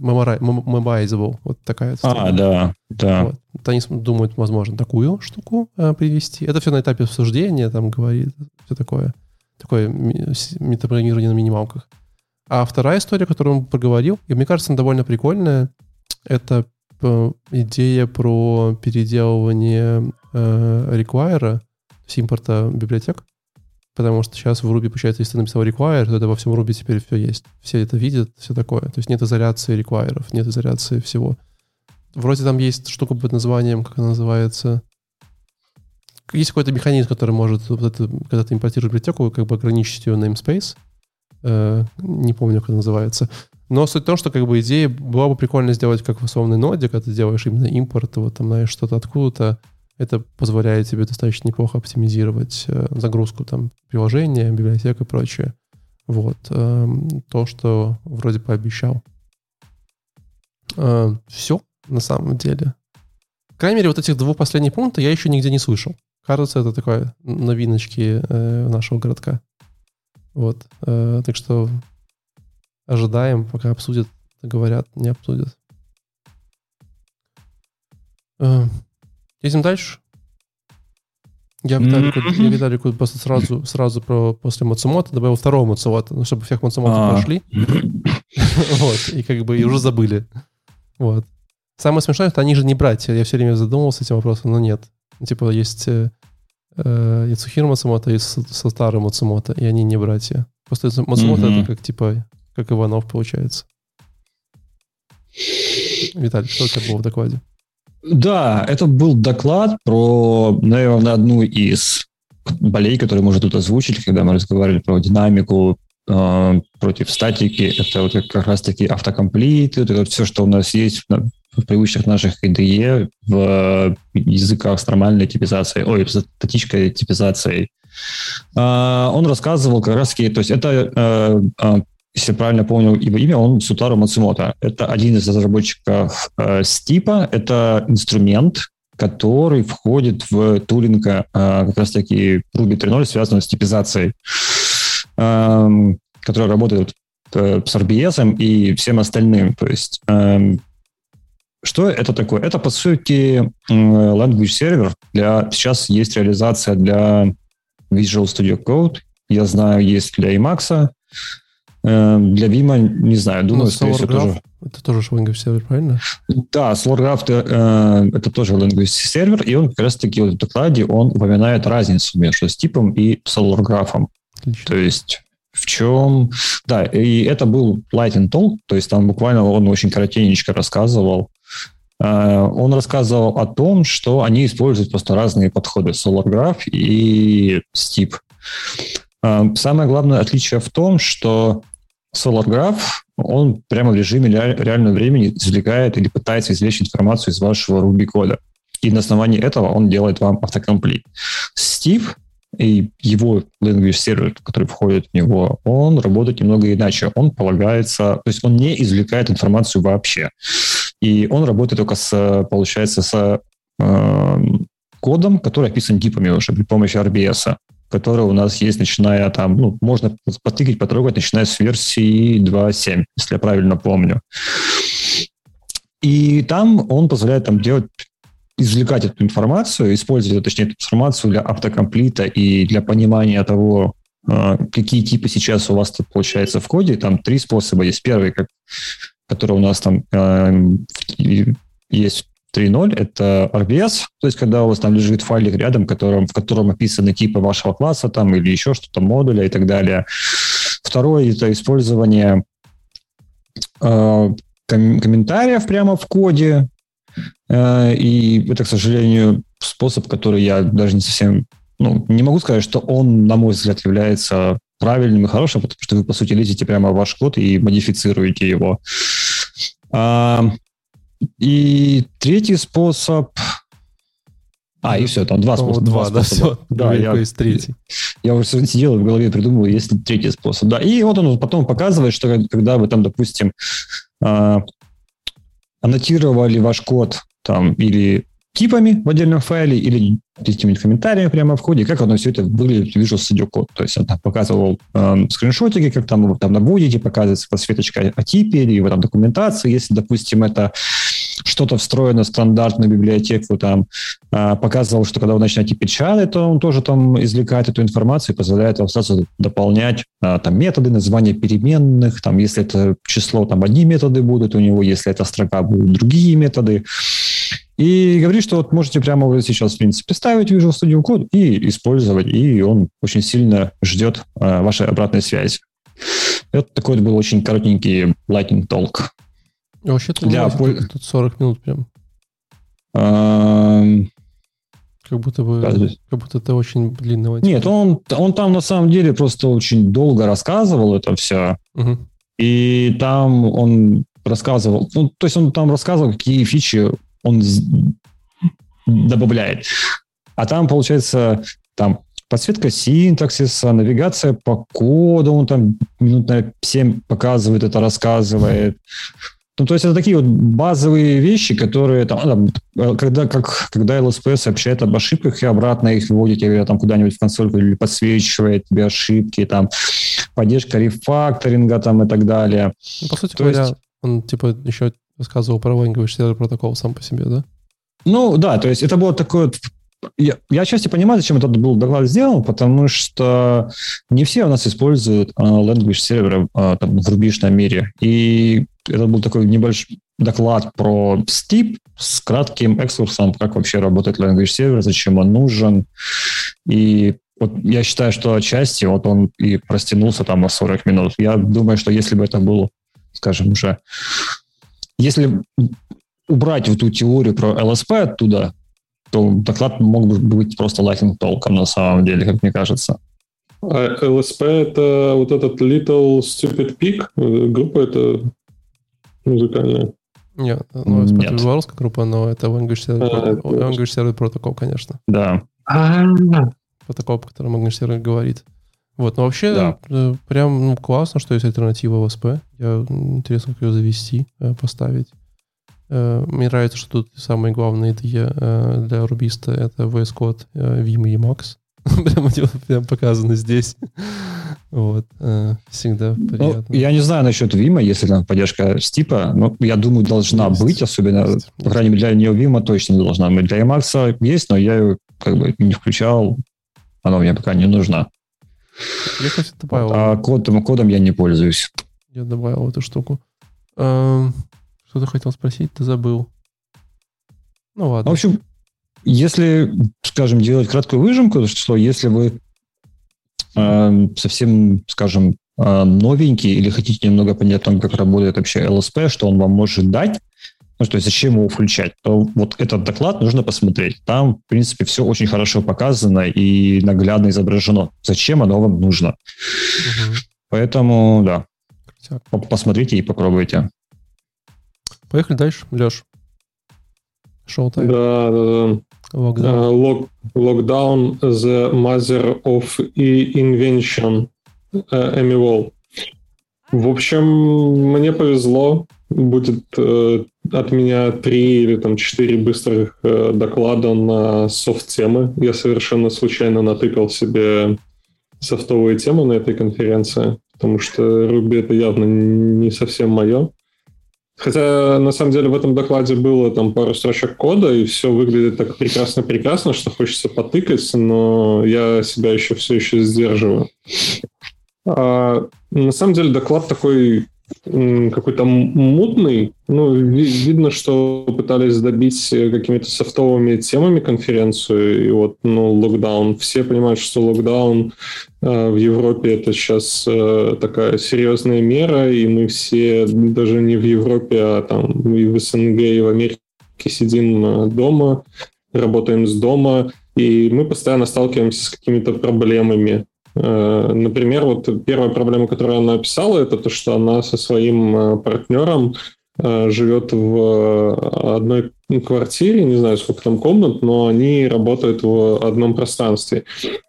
memorializable. Вот такая. А, да, да. Вот. Вот они думают, возможно, такую штуку э, привести. Это все на этапе обсуждения, там говорит, все такое. Такое метапрограммирование на минималках. А вторая история, которую он проговорил, и мне кажется, она довольно прикольная, это идея про переделывание э, require, есть импорта библиотек. Потому что сейчас в Ruby, получается, если ты написал require, то это во всем Ruby теперь все есть. Все это видят, все такое. То есть нет изоляции require, нет изоляции всего. Вроде там есть штука под названием, как она называется. Есть какой-то механизм, который может, вот это, когда ты импортируешь библиотеку, как бы ограничить ее namespace. Э, не помню, как это называется. Но суть в том, что как бы идея была бы прикольно сделать как в условной ноде, когда ты делаешь именно импорт, вот там, знаешь, что-то откуда-то. Это позволяет тебе достаточно неплохо оптимизировать э, загрузку там приложения, библиотек и прочее. Вот. Э, то, что вроде пообещал. Э, все на самом деле. По крайней мере, вот этих двух последних пунктов я еще нигде не слышал. Кажется, это такое новиночки э, нашего городка. Вот. Так что ожидаем, пока обсудят, говорят, не обсудят. Э, едем дальше. Я Виталику, mm-hmm. я Виталику просто сразу, сразу про, после Мацумото добавил второго Мацумото, ну, чтобы всех Мацумото а. прошли. Вот, и как бы и уже забыли. Вот. Самое смешное, что они же не братья. Я все время задумывался этим вопросом, но нет. Типа есть э, э Яцухир Мацумото и Сатары Мацумото, и они не братья. Просто Мацумото mm-hmm. это как типа, как Иванов получается. Виталий, что у тебя было в докладе? Да, это был доклад про, наверное, одну из болей, которые можно тут озвучить, когда мы разговаривали про динамику э, против статики. Это вот как раз-таки автокомплиты, это все, что у нас есть в привычных наших IDE, в языках с нормальной типизацией, ой, статической типизацией. А, он рассказывал как раз таки, то есть это, а, а, если правильно помню его имя, он Сутару Мацумото. Это один из разработчиков Стипа, это инструмент, который входит в тулинг как раз таки Ruby 3.0, связанный с типизацией, который работает э, с RBS и всем остальным. То есть что это такое? Это, по сути, language сервер. Для, сейчас есть реализация для Visual Studio Code. Я знаю, есть для Emacs. Эм, для Vim, не знаю, думаю, ну, скорее всего, тоже... Это тоже language сервер, правильно? Да, SolarGraph э, это тоже language сервер, и он как раз-таки в докладе он упоминает разницу между с типом и SolarGraph. То есть в чем... Да, и это был Lightning Talk, то есть там буквально он очень коротенечко рассказывал, Э, он рассказывал о том, что они используют просто разные подходы SolarGraph и Steep. Э, самое главное отличие в том, что SolarGraph, он прямо в режиме реального времени извлекает или пытается извлечь информацию из вашего Ruby кода. И на основании этого он делает вам автокомплит. Steep и его language сервер, который входит в него, он работает немного иначе. Он полагается, то есть он не извлекает информацию вообще. И он работает только с, получается, с э, кодом, который описан гипами уже при помощи RBS, который у нас есть, начиная там, ну, можно потыкать, потрогать, начиная с версии 2.7, если я правильно помню. И там он позволяет там делать извлекать эту информацию, использовать, точнее, эту информацию для автокомплита и для понимания того, э, какие типы сейчас у вас тут получается в коде. Там три способа есть. Первый, как который у нас там э, есть 3.0 — это RBS, то есть когда у вас там лежит файлик рядом, которым, в котором описаны типы вашего класса там или еще что-то, модуля и так далее. Второе — это использование э, ком- комментариев прямо в коде, э, и это, к сожалению, способ, который я даже не совсем ну, не могу сказать, что он, на мой взгляд, является правильным и хорошим, потому что вы, по сути, лезете прямо в ваш код и модифицируете его. А, и третий способ... А, и все, там два способа. Два, да, все. Да, я, есть третий. Я уже сидел в голове придумал, есть третий способ. Да, и вот он потом показывает, что когда вы там, допустим, а, аннотировали ваш код там или типами в отдельном файле или какими-то комментариями прямо в ходе, как оно все это выглядит в Visual Studio Code. То есть он там показывал э, скриншотики, как там, там на будете показывается подсветочка о типе или его там документации, если, допустим, это что-то встроено стандартную библиотеку, там, э, показывал, что когда вы начинаете печатать, то он тоже там извлекает эту информацию и позволяет вам сразу дополнять э, там методы, названия переменных, там, если это число, там одни методы будут у него, если это строка будут другие методы. И говорит, что вот можете прямо вот сейчас, в принципе, ставить Visual Studio Code и использовать, и он очень сильно ждет э, вашей обратной связи. Это такой был очень коротенький Lightning Talk. Вообще-то Для пол... тут 40 минут прям. А... Как будто бы, как будто это очень длинного. Нет, он, он там на самом деле просто очень долго рассказывал это все. Угу. И там он рассказывал, ну, то есть он там рассказывал, какие фичи он добавляет. А там, получается, там подсветка синтаксиса, навигация по коду, он там минут на 7 показывает это, рассказывает. Ну, то есть это такие вот базовые вещи, которые там, там когда, как, когда LSP сообщает об ошибках и обратно их вводит или там куда-нибудь в консольку или подсвечивает тебе ошибки, там поддержка рефакторинга там и так далее. Ну, по сути то говоря, есть... он типа еще рассказывал про Language Server протокол сам по себе, да? Ну, да, то есть это было такое я, я отчасти понимаю, зачем этот был доклад сделан, потому что не все у нас используют uh, language сервер uh, там, в рубежном мире. И это был такой небольшой доклад про STIP с кратким экскурсом, как вообще работает language сервер, зачем он нужен. И вот я считаю, что отчасти вот он и растянулся там на 40 минут. Я думаю, что если бы это было, скажем, уже если убрать вот эту теорию про ЛСП оттуда, то доклад мог бы быть просто lightning толком на самом деле, как мне кажется. А ЛСП это вот этот Little Stupid Pig? Группа это музыкальная? Нет, ну, ЛСП это белорусская группа, но это Language Server, а. Language Server Protocol, конечно. Да. Протокол, по которому Language Server говорит. Вот, но вообще да. Э, прям ну, классно, что есть альтернатива ЛСП. Я интересно, как ее завести, э, поставить. Э, мне нравится, что тут самые главные IDE для рубиста это VS Code, Vim и Emacs. прям, прям показаны здесь. Вот. Всегда ну, приятно. Ну, я не знаю насчет Vim, если там поддержка Стипа, но я думаю, должна есть. быть, особенно, есть. по крайней мере, для нее Vim точно не должна быть. Для Emacs есть, но я ее как бы не включал. Она мне пока не нужна. Я, кстати, добавил. А кодом, кодом я не пользуюсь. Я добавил эту штуку. Что ты хотел спросить, ты забыл. Ну ладно. В общем, если, скажем, делать краткую выжимку, что если вы э, совсем, скажем, э, новенький или хотите немного понять о том, как работает вообще ЛСП, что он вам может дать, ну, то есть зачем его включать, то вот этот доклад нужно посмотреть. Там, в принципе, все очень хорошо показано и наглядно изображено. Зачем оно вам нужно. Угу. Поэтому, да, Крутяк. посмотрите и попробуйте. Поехали дальше, Леш. Шоу тайм. Да, да, да. Lockdown. Uh, the mother of invention uh, Эми Wall. В общем, мне повезло. Будет э, от меня три или там четыре быстрых э, доклада на софт-темы. Я совершенно случайно натыкал себе софтовые темы на этой конференции, потому что Ruby это явно не совсем мое. Хотя, на самом деле, в этом докладе было там пару строчек кода, и все выглядит так прекрасно-прекрасно, что хочется потыкать, но я себя еще все еще сдерживаю. А, на самом деле, доклад такой какой-то мутный. Ну, видно, что пытались добить какими-то софтовыми темами конференцию, и вот, ну, локдаун. Все понимают, что локдаун э, в Европе это сейчас э, такая серьезная мера, и мы все даже не в Европе, а там и в СНГ, и в Америке сидим э, дома, работаем с дома, и мы постоянно сталкиваемся с какими-то проблемами. Э, например, вот первая проблема, которую она описала, это то, что она со своим э, партнером э, живет в одной квартире, не знаю, сколько там комнат, но они работают в одном пространстве.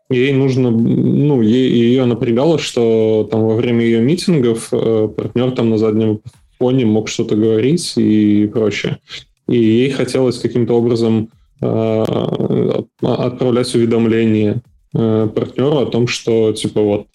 Ей нужно, ну, ей, ее напрягало, что там во время ее митингов партнер там на заднем фоне мог что-то говорить и прочее. И ей хотелось каким-то образом отправлять уведомления э, партнеру о том, что типа вот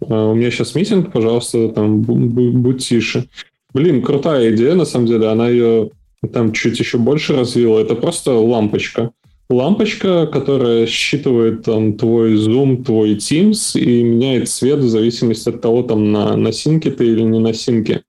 э, у меня сейчас митинг, пожалуйста, там будь тише. Блин, крутая идея, на самом деле, она ее там чуть еще больше развила. Это просто лампочка. Лампочка, которая считывает там твой Zoom, твой Teams и меняет цвет в зависимости от того, там на, на синке ты или не на синке.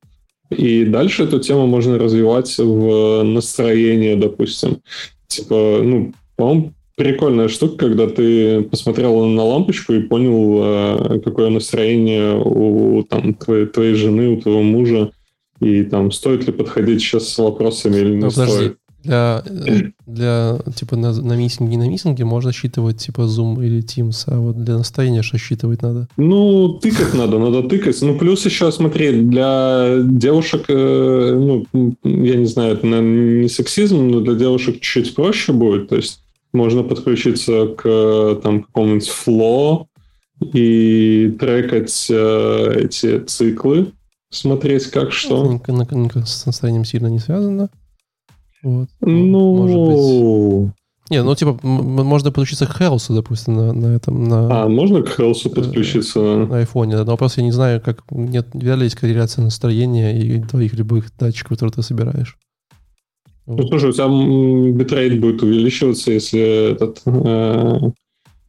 И дальше эту тему можно развивать в настроение, допустим. Типа, ну, по-моему, прикольная штука, когда ты посмотрел на лампочку и понял, э, какое настроение у там, твоей, твоей жены, у твоего мужа, и там стоит ли подходить сейчас с вопросами или не ну, стоит. Для, для типа на, на митинге на митинге можно считывать типа Zoom или Teams, а вот для настроения что считывать надо? Ну, тыкать надо, надо тыкать. Ну, плюс еще, смотри, для девушек, э, ну, я не знаю, это, наверное, не сексизм, но для девушек чуть проще будет. То есть можно подключиться к там, какому-нибудь фло и трекать э, эти циклы, смотреть как что. Никак с настроением сильно не связано. Вот. Ну, может быть. Не, ну типа можно подключиться к Хелсу, допустим, на, на этом. На, а, можно к Хелсу э, подключиться? На айфоне, но вопрос я не знаю, как нет, вряд ли есть корреляция настроения и твоих любых датчиков, которые ты собираешь. Ну, слушай, у тебя битрейт будет увеличиваться, если этот... Э,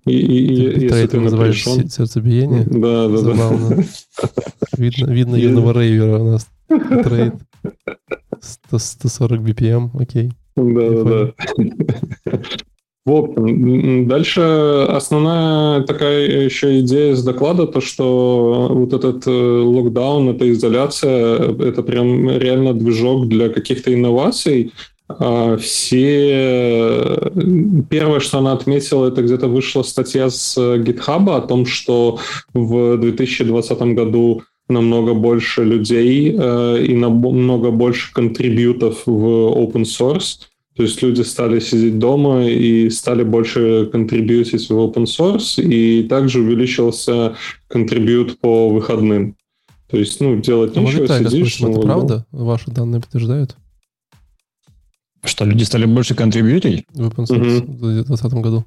и, и, если ты напряжен. сердцебиение? Да, да, Забавно. да. Видно, видно юного рейвера у нас. Битрейт. 140 BPM, окей. Да, да, да. В общем, дальше основная такая еще идея с доклада, то, что вот этот э, локдаун, эта изоляция, это прям реально движок для каких-то инноваций. А все... Первое, что она отметила, это где-то вышла статья с GitHub о том, что в 2020 году намного больше людей э, и намного больше контрибьютов в open source – то есть люди стали сидеть дома и стали больше контрибьютить в open source, и также увеличился контрибьют по выходным. То есть, ну, делать а ничего, сидишь... Ну, это правда? Ваши данные подтверждают? Что, люди стали больше контрибьютить? В open source угу. в 2020 году.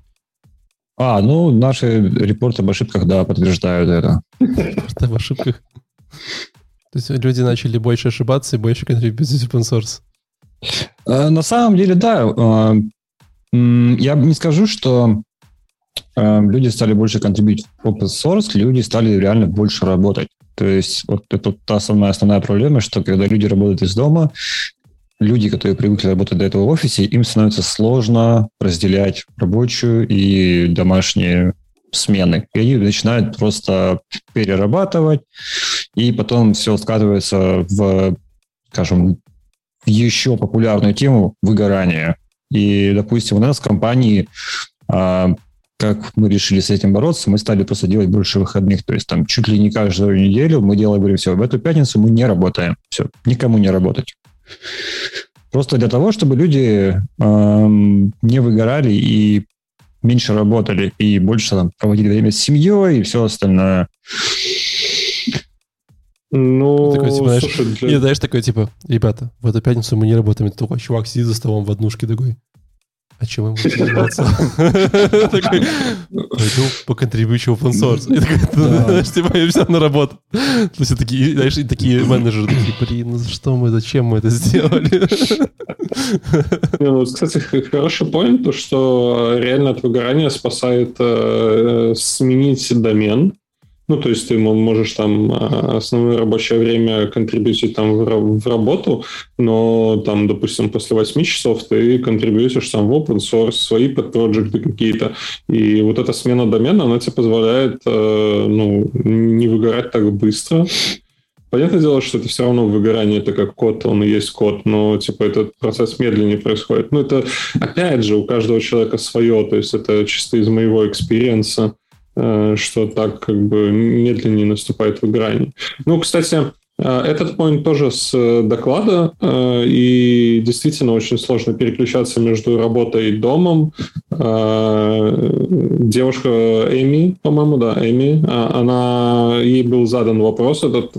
А, ну, наши репорты об ошибках, да, подтверждают это. Репорты об ошибках. То есть люди начали больше ошибаться и больше контрибьютить в open source. Э, на самом деле, да. Э, я не скажу, что э, люди стали больше контрибьютить в open source, люди стали реально больше работать. То есть вот это та самая основная проблема, что когда люди работают из дома, люди, которые привыкли работать до этого в офисе, им становится сложно разделять рабочую и домашние смены. И они начинают просто перерабатывать, и потом все скатывается в, скажем, еще популярную тему выгорания. И, допустим, у нас в компании, а, как мы решили с этим бороться, мы стали просто делать больше выходных. То есть там чуть ли не каждую неделю мы делаем, говорим, все, в эту пятницу мы не работаем. Все, никому не работать. Просто для того, чтобы люди эм, не выгорали и меньше работали, и больше там, проводили время с семьей и все остальное. Ну, такой, типа, знаешь, слушай, для... не, знаешь, такой, типа, ребята, в эту пятницу мы не работаем. Это такой чувак сидит за столом в однушке такой. А чем мы будем заниматься? Пойду поконтрибьючу open source. И такой, знаешь, типа, я взял на работу. То есть такие, знаешь, такие менеджеры такие, блин, ну что мы, зачем мы это сделали? Ну, кстати, хороший поинт, то, что реально от выгорания спасает э, сменить домен, Ну, то есть ты можешь там а, основное рабочее время контрибьютить там в, работу, но там, допустим, после 8 часов ты контрибьютишь там в open source, свои подпроекты какие-то. И вот эта смена домена, она тебе позволяет э, ну, не выгорать так быстро. Понятное дело, что это все равно выгорание, это как код, он и есть код, но типа этот процесс медленнее происходит. Ну, это, опять же, у каждого человека свое, то есть это чисто из моего experience а. Э, что так как бы медленнее наступает выгорание. Ну, кстати, э, этот point тоже с э, доклада, и действительно очень сложно переключаться между работой и домом. Девушка Эми, по-моему, да, Эми, она, ей был задан вопрос этот,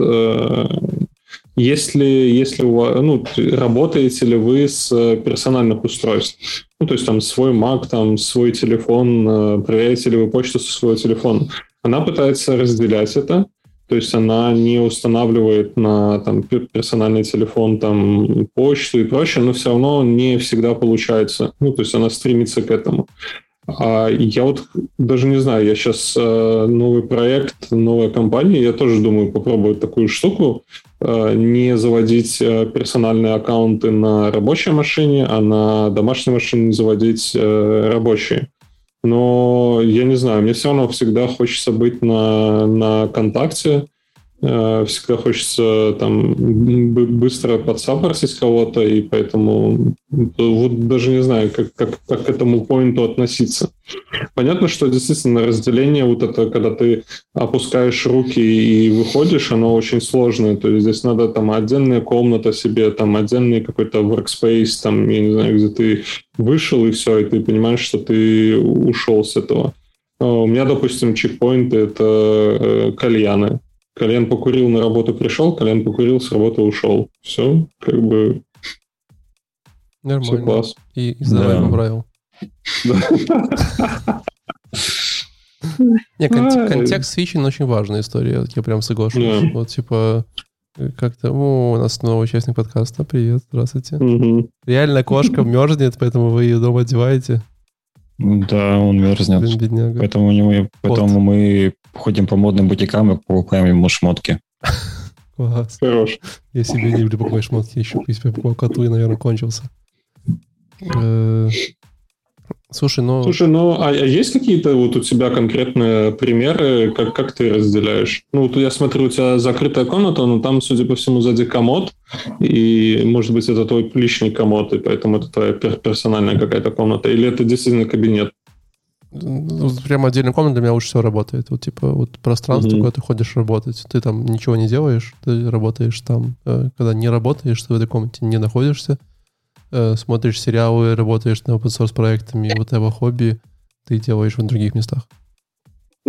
если, если у вас, ну, работаете ли вы с персональных устройств? Ну, то есть там свой Mac, там свой телефон, э, проверяете ли вы почту со своего телефона. Она пытается разделять это, то есть она не устанавливает на там, персональный телефон там, почту и прочее, но все равно не всегда получается. Ну, то есть она стремится к этому. А я вот даже не знаю, я сейчас э, новый проект, новая компания, я тоже думаю попробовать такую штуку, э, не заводить э, персональные аккаунты на рабочей машине, а на домашней машине заводить рабочие. Но я не знаю, мне все равно всегда хочется быть на, на контакте, всегда хочется там быстро подсаппортить кого-то, и поэтому вот даже не знаю, как, как, как к этому поинту относиться. Понятно, что действительно разделение вот это, когда ты опускаешь руки и выходишь, оно очень сложное. То есть здесь надо там отдельная комната себе, там отдельный какой-то workspace, там, я не знаю, где ты вышел и все, и ты понимаешь, что ты ушел с этого. А у меня, допустим, чекпоинты — это э, кальяны. Колян покурил, на работу пришел, Колян покурил, с работы ушел. Все, как бы... Нормально. Все класс. И, и здоровье да. поправил. Не, контекст свечи очень важная история, я прям соглашусь. Вот типа как-то, о, у нас новый участник подкаста, привет, здравствуйте. Реально кошка мерзнет, поэтому вы ее дома одеваете. Да, он мерзнет. Блин, бедняга. Поэтому, мы, поэтому мы ходим по модным бутикам и покупаем ему шмотки. Класс. Хорош. Я себе не люблю покупать шмотки, еще если покупал коту и, наверное, кончился. Слушай, ну... Слушай, ну, а, а есть какие-то вот у тебя конкретные примеры, как, как ты разделяешь? Ну, вот я смотрю, у тебя закрытая комната, но там, судя по всему, сзади комод, и, может быть, это твой личный комод, и поэтому это твоя персональная какая-то комната, или это действительно кабинет? Вот прямо отдельная комната для меня лучше всего работает. Вот типа вот пространство, mm-hmm. куда ты ходишь работать. Ты там ничего не делаешь, ты работаешь там. Э, когда не работаешь, ты в этой комнате не находишься. Э, смотришь сериалы, работаешь над open source проектами, вот это хобби ты делаешь в других местах.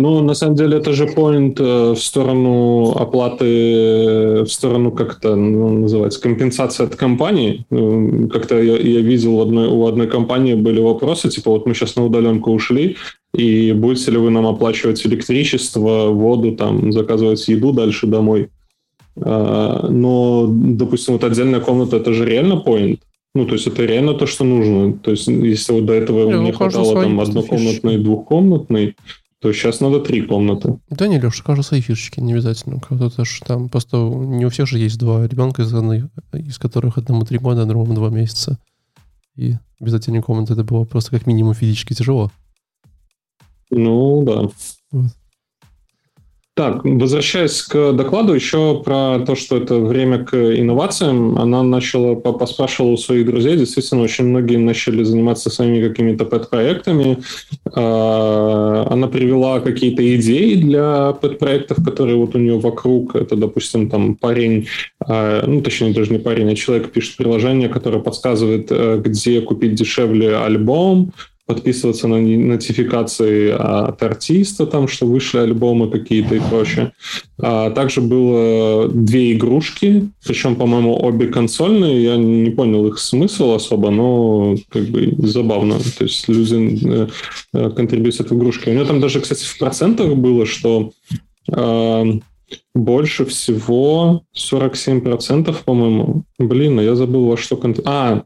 Ну, на самом деле, это же point э, в сторону оплаты, в сторону как это ну, называется, компенсации от компании. Э, как-то я, я видел одной, у одной компании были вопросы, типа вот мы сейчас на удаленку ушли, и будете ли вы нам оплачивать электричество, воду, там, заказывать еду дальше домой. А, но, допустим, вот отдельная комната, это же реально point. Ну, то есть это реально то, что нужно. То есть если вот до этого не, не хватало там однокомнатной, двухкомнатной, то сейчас надо три комнаты. Да не, Леша, кажется, свои фишечки, не обязательно. Кто-то же там просто не у всех же есть два ребенка, из, из которых одному три года, а другому два месяца. И без отдельной комнаты это было просто как минимум физически тяжело. Ну, да. Вот. Так, возвращаясь к докладу, еще про то, что это время к инновациям, она начала, поспрашивала у своих друзей, действительно, очень многие начали заниматься своими какими-то пэт-проектами. А, она привела какие-то идеи для пэт-проектов, которые вот у нее вокруг. Это, допустим, там парень, а, ну, точнее, даже не парень, а человек пишет приложение, которое подсказывает, э, где купить дешевле альбом, подписываться на нотификации от артиста, там, что вышли альбомы какие-то и прочее. А также было две игрушки, причем, по-моему, обе консольные. Я не понял их смысл особо, но как бы забавно. То есть люди э, э, контрибьютят в игрушки. У него там даже, кстати, в процентах было, что э, больше всего 47%, по-моему. Блин, а я забыл, во что... Кон... А,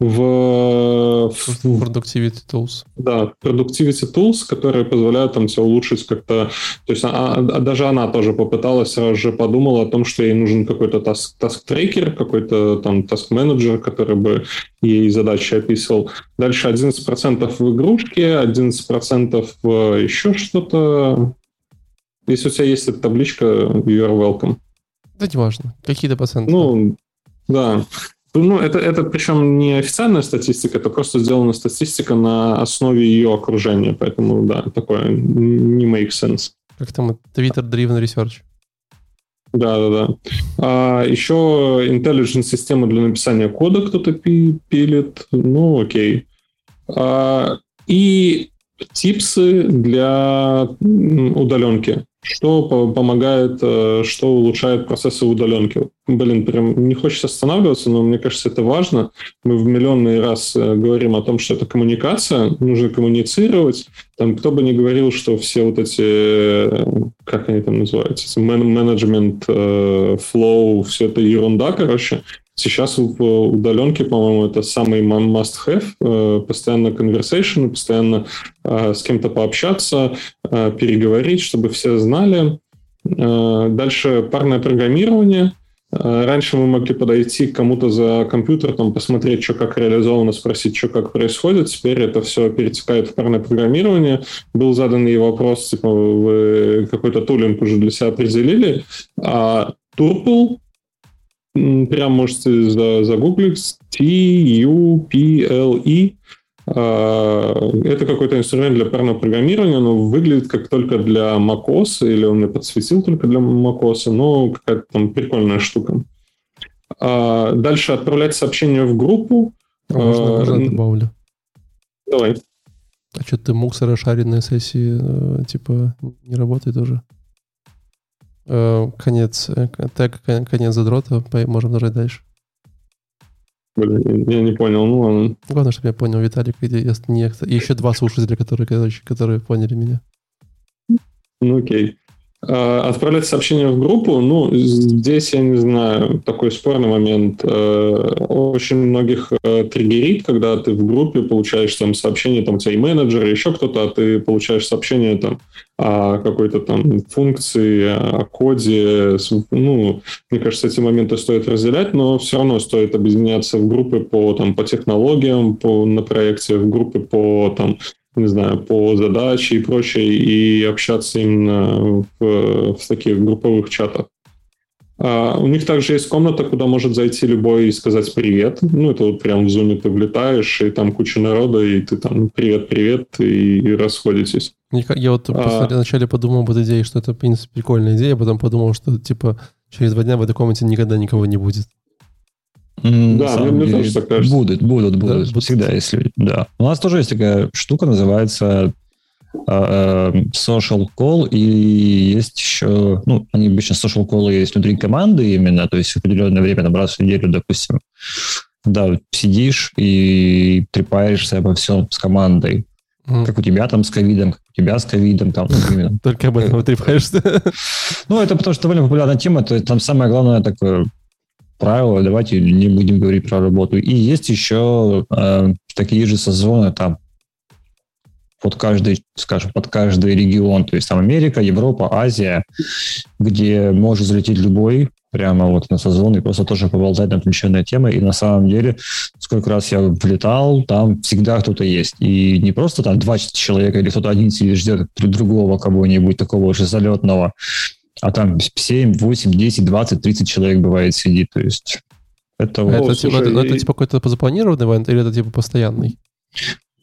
в, Productivity Tools. Да, Productivity Tools, которые позволяют там все улучшить как-то. То есть а, а, даже она тоже попыталась, сразу же подумала о том, что ей нужен какой-то таск-трекер, какой-то там таск-менеджер, который бы ей задачи описывал. Дальше 11% в игрушке, 11% в еще что-то. Если у тебя есть эта табличка, you are welcome. Да не важно. Какие-то проценты. Ну, да. Ну, это, это причем не официальная статистика, это просто сделана статистика на основе ее окружения. Поэтому, да, такое не make sense. Как там Twitter-driven research? Да, да, да. А еще intelligent система для написания кода кто-то пилит. Ну, окей. А, и типсы для удаленки что помогает, э, что улучшает процессы удаленки. Блин, прям не хочется останавливаться, но мне кажется, это важно. Мы в миллионный раз э, говорим о том, что это коммуникация, нужно коммуницировать. Там кто бы ни говорил, что все вот эти, э, как они там называются, менеджмент, флоу, все это ерунда, короче. Сейчас в удаленке, по-моему, это самый must-have. Э, постоянно conversation, постоянно э, с кем-то пообщаться, э, переговорить, чтобы все знали. Дальше парное программирование. Раньше мы могли подойти к кому-то за компьютер, там, посмотреть, что как реализовано, спросить, что как происходит. Теперь это все перетекает в парное программирование. Был задан ей вопрос, типа, вы какой-то тулинг уже для себя определили. А Turple Прям можете загуглить T-U-P-L-E. А, это какой-то инструмент для парного программирования, но выглядит как только для macOS, или он мне подсветил только для macOS, но какая-то там прикольная штука. А, дальше отправлять сообщение в группу. А можно, а, добавлю? Давай. А что ты муксы расшаренные сессии, э, типа, не работает уже? Э, конец, э, тег конец задрота, можем нажать дальше. Блин, я не понял, ну ладно. Главное, чтобы я понял Виталик и, и еще два слушателя, которые, которые поняли меня. Ну окей. А, отправлять сообщение в группу, ну, здесь, я не знаю, такой спорный момент. Э, очень многих э, триггерит, когда ты в группе получаешь там сообщение, там у тебя и менеджер, и еще кто-то, а ты получаешь сообщение там о какой-то там функции, о коде. Ну, мне кажется, эти моменты стоит разделять, но все равно стоит объединяться в группы по, там, по технологиям, по, на проекте, в группы по там, не знаю, по задаче и прочее, и общаться именно в, в таких групповых чатах. А у них также есть комната, куда может зайти любой и сказать привет. Ну, это вот прям в зуме ты влетаешь, и там куча народа, и ты там привет-привет, и, и расходитесь. Я вот а... вначале подумал об этой идее, что это, в принципе, прикольная идея, а потом подумал, что, типа, через два дня в этой комнате никогда никого не будет. Да, мне, мне тоже так кажется. Будут, будут, будут. Да, всегда есть люди. Да. У нас тоже есть такая штука, называется uh, social call, и есть еще, ну, они обычно social call есть внутри команды именно, то есть в определенное время, там, раз в неделю, допустим, да, сидишь и трепаешься обо всем с командой. Mm. Как у тебя там с ковидом, как у тебя с ковидом. Там, ну, именно. Только об этом трепаешься. Ну, это потому что довольно популярная тема. То есть там самое главное такое правила, давайте не будем говорить про работу. И есть еще э, такие же созвоны там под каждый, скажем, под каждый регион, то есть там Америка, Европа, Азия, где может залететь любой прямо вот на созвон и просто тоже поболтать на отвлеченные темы. И на самом деле, сколько раз я влетал, там всегда кто-то есть. И не просто там два человека или кто-то один сидит ждет другого кого-нибудь такого же залетного, а там 7, 8, 10, 20, 30 человек бывает сидит, то есть это... Вот. Это, типа, это, это типа какой-то запланированный ивент или это типа постоянный?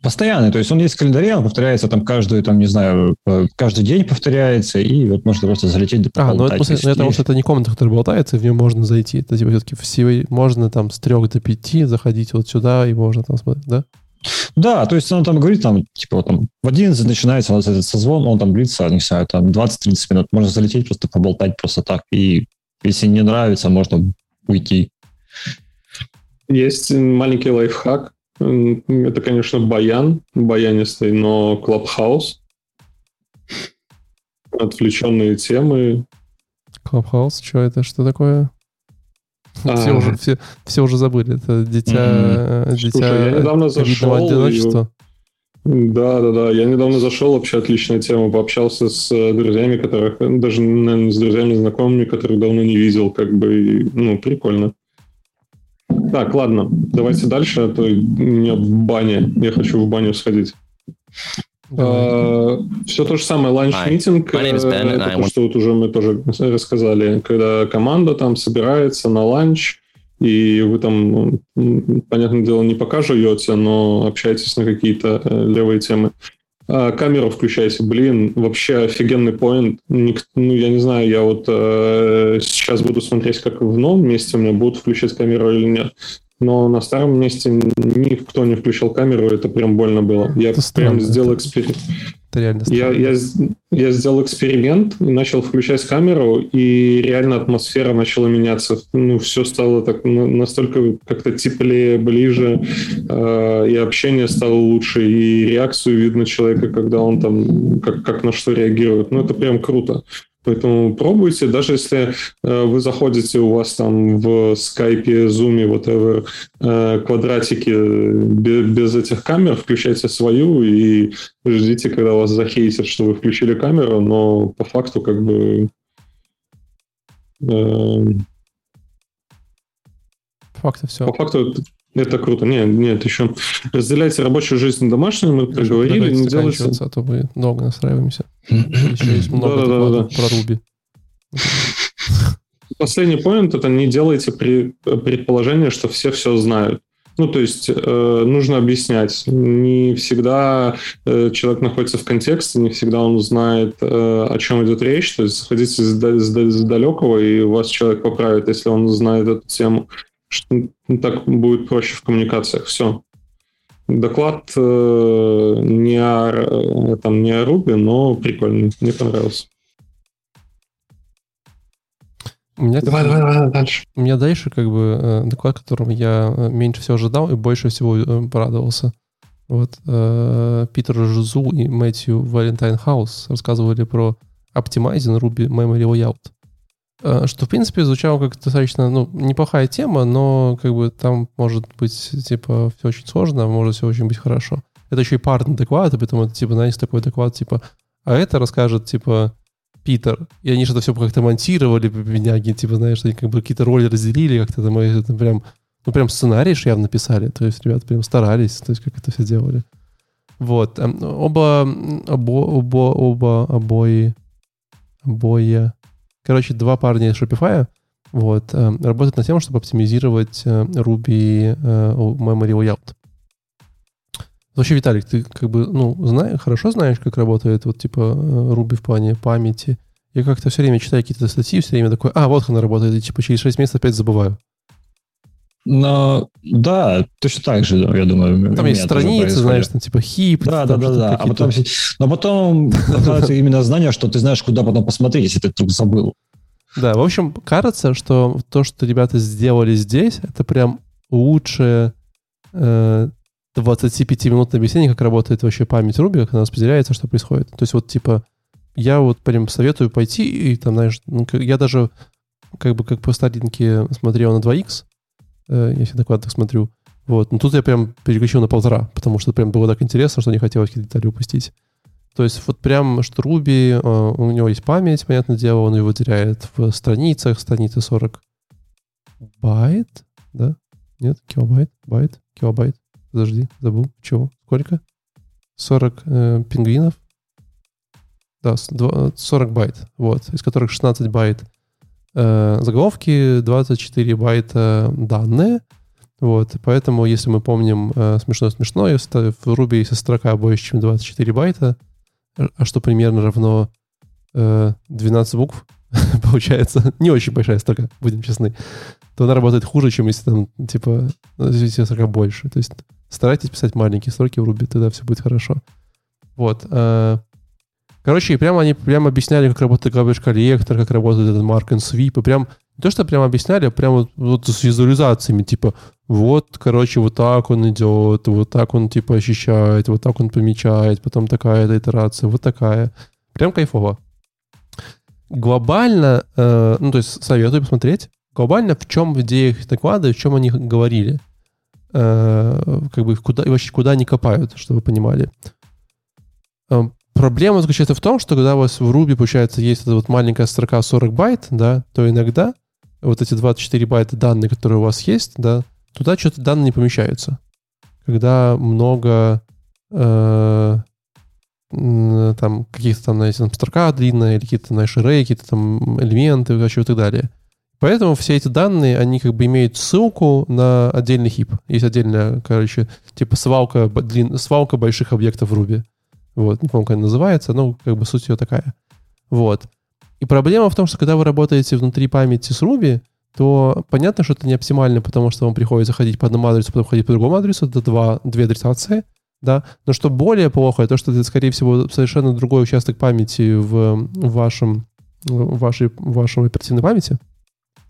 Постоянный, то есть он есть в календаре, он повторяется там каждую, там, не знаю, э, каждый день повторяется, и вот можно просто залететь до А, ну это, после, ну, потому что это не комната, которая болтается, и в нее можно зайти. Это типа все-таки все, можно там с трех до пяти заходить вот сюда, и можно там смотреть, да? Да, то есть он там говорит, там, типа, там, в 11 начинается у нас этот созвон, он там длится, не знаю, там 20-30 минут. Можно залететь, просто поболтать просто так. И если не нравится, можно уйти. Есть маленький лайфхак. Это, конечно, баян, баянистый, но клабхаус. Отвлеченные темы. Клабхаус, что это, что такое? Все, уже, все, все уже забыли. Это дитя, mm-hmm. дитя Слушай, я недавно зашел одиночества. Да, да, да. Я недавно зашел, вообще отличная тема, пообщался с э, друзьями, которых, даже, наверное, с друзьями, знакомыми, которых давно не видел, как бы, ну, прикольно. Так, ладно, давайте дальше, а то у меня баня, я хочу в баню сходить. Э, все то же самое, lunch meeting, э, это то, что вот уже мы тоже рассказали, когда команда там собирается на ланч, и вы там, понятное дело, не пока живете, но общаетесь на какие-то э, левые темы. А, камеру включайте, блин, вообще офигенный point. Ну, я не знаю, я вот э, сейчас буду смотреть, как в новом месте у меня будут включать камеру или нет. Но на старом месте никто не включал камеру, это прям больно было. Я это прям сделал эксперимент. Это реально я, я, я сделал эксперимент, начал включать камеру, и реально атмосфера начала меняться. Ну, все стало так настолько как-то теплее, ближе, э, и общение стало лучше, и реакцию видно человека, когда он там как, как на что реагирует. Ну, это прям круто. Поэтому пробуйте, даже если э, вы заходите, у вас там в скайпе, зуме, whatever, э, квадратики без, без этих камер, включайте свою и ждите, когда вас захейтят, что вы включили камеру, но по факту как бы... Э, по факту все. По факту это круто. Нет, нет, еще разделяйте рабочую жизнь на домашнюю, мы проговорили, не делайте... А то мы долго настраиваемся. Еще есть много про Руби. Последний поинт это не делайте предположение, что все все знают. Ну, то есть э, нужно объяснять. Не всегда э, человек находится в контексте, не всегда он знает, э, о чем идет речь. То есть сходите с, с, с далекого, и вас человек поправит, если он знает эту тему что так будет проще в коммуникациях. Все. Доклад э, не, о, э, там, не о Ruby, но прикольный. Мне понравился. У меня, давай, давай, давай, дальше. У меня дальше как бы э, доклад, которым я э, меньше всего ожидал и больше всего порадовался. Вот э, Питер Жузу и Мэтью Валентайн Хаус рассказывали про Optimizing Ruby Memory Layout. Э, что, в принципе, звучало как достаточно, ну, неплохая тема, но как бы там может быть, типа, все очень сложно, может все очень быть хорошо. Это еще и парный доклад, и поэтому это, типа, знаете, такой доклад, типа, а это расскажет, типа, Питер. И они что-то все как-то монтировали, бедняги, типа, знаешь, они как бы какие-то роли разделили, как-то там, это прям, ну, прям сценарий же явно писали, то есть ребята прям старались, то есть как это все делали. Вот. Оба, оба, оба, оба, обои, обои Короче, два парня из Shopify вот, э, работают над тем, чтобы оптимизировать э, Ruby э, Memory Layout. Вообще, Виталик, ты как бы, ну, знаешь, хорошо знаешь, как работает вот типа Ruby в плане памяти? Я как-то все время читаю какие-то статьи, все время такой, а, вот она работает, и типа через 6 месяцев опять забываю. Но да, точно так же, я думаю. Там есть страницы, знаешь, там типа хип. Да, да, да, да. А потом, но потом именно знание, что ты знаешь, куда потом посмотреть, если ты вдруг забыл. Да, в общем, кажется, что то, что ребята сделали здесь, это прям лучшее э, 25-минутное объяснение, как работает вообще память Руби, как она распределяется, что происходит. То есть вот типа я вот прям советую пойти и там, знаешь, ну, я даже как бы как по старинке смотрел на 2x, Э, я всегда куда-то смотрю. Вот. Но тут я прям переключил на полтора, потому что прям было так интересно, что не хотелось какие-то детали упустить. То есть вот прям что Руби, э, у него есть память, понятное дело, он ее выделяет в страницах, страницы 40 байт, да? Нет, килобайт, байт, килобайт. Подожди, забыл. Чего? Сколько? 40 э, пингвинов. Да, 40 байт, вот, из которых 16 байт э, заголовки, 24 байта данные. Вот, поэтому, если мы помним э, смешно-смешно, если в Ruby есть строка больше, чем 24 байта, а что примерно равно э, 12 букв, получается, не очень большая строка, будем честны, то она работает хуже, чем если там, типа, если строка больше. То есть старайтесь писать маленькие строки в Ruby, тогда все будет хорошо. Вот. Э, Короче, и прямо они прямо объясняли, как работает garbage коллектор, как работает этот mark and sweep, и прям не то, что прямо объясняли, а прямо вот, вот с визуализациями, типа, вот, короче, вот так он идет, вот так он, типа, ощущает, вот так он помечает, потом такая итерация, вот такая. Прям кайфово. Глобально, э, ну, то есть советую посмотреть, глобально в чем идея их доклада, в чем они говорили. Э, как бы куда, вообще куда они копают, чтобы вы понимали. Э, проблема заключается в том, что когда у вас в Ruby, получается, есть эта вот маленькая строка 40 байт, да, то иногда вот эти 24 байта данных, которые у вас есть, да, туда что-то данные не помещаются. Когда много э, там каких-то там, знаете, там строка длинная, или какие-то, знаешь, array, какие-то там элементы, вообще и так далее. Поэтому все эти данные, они как бы имеют ссылку на отдельный хип. Есть отдельная, короче, типа свалка, длин, свалка больших объектов в Ruby. Вот, не помню, как она называется, но как бы суть ее такая. Вот. И проблема в том, что когда вы работаете внутри памяти с Ruby, то понятно, что это не оптимально, потому что вам приходится ходить по одному адресу, потом ходить по другому адресу, это два, две адресации, да. Но что более плохо, то, что это, скорее всего, совершенно другой участок памяти в, вашем, в вашей, в вашем оперативной памяти,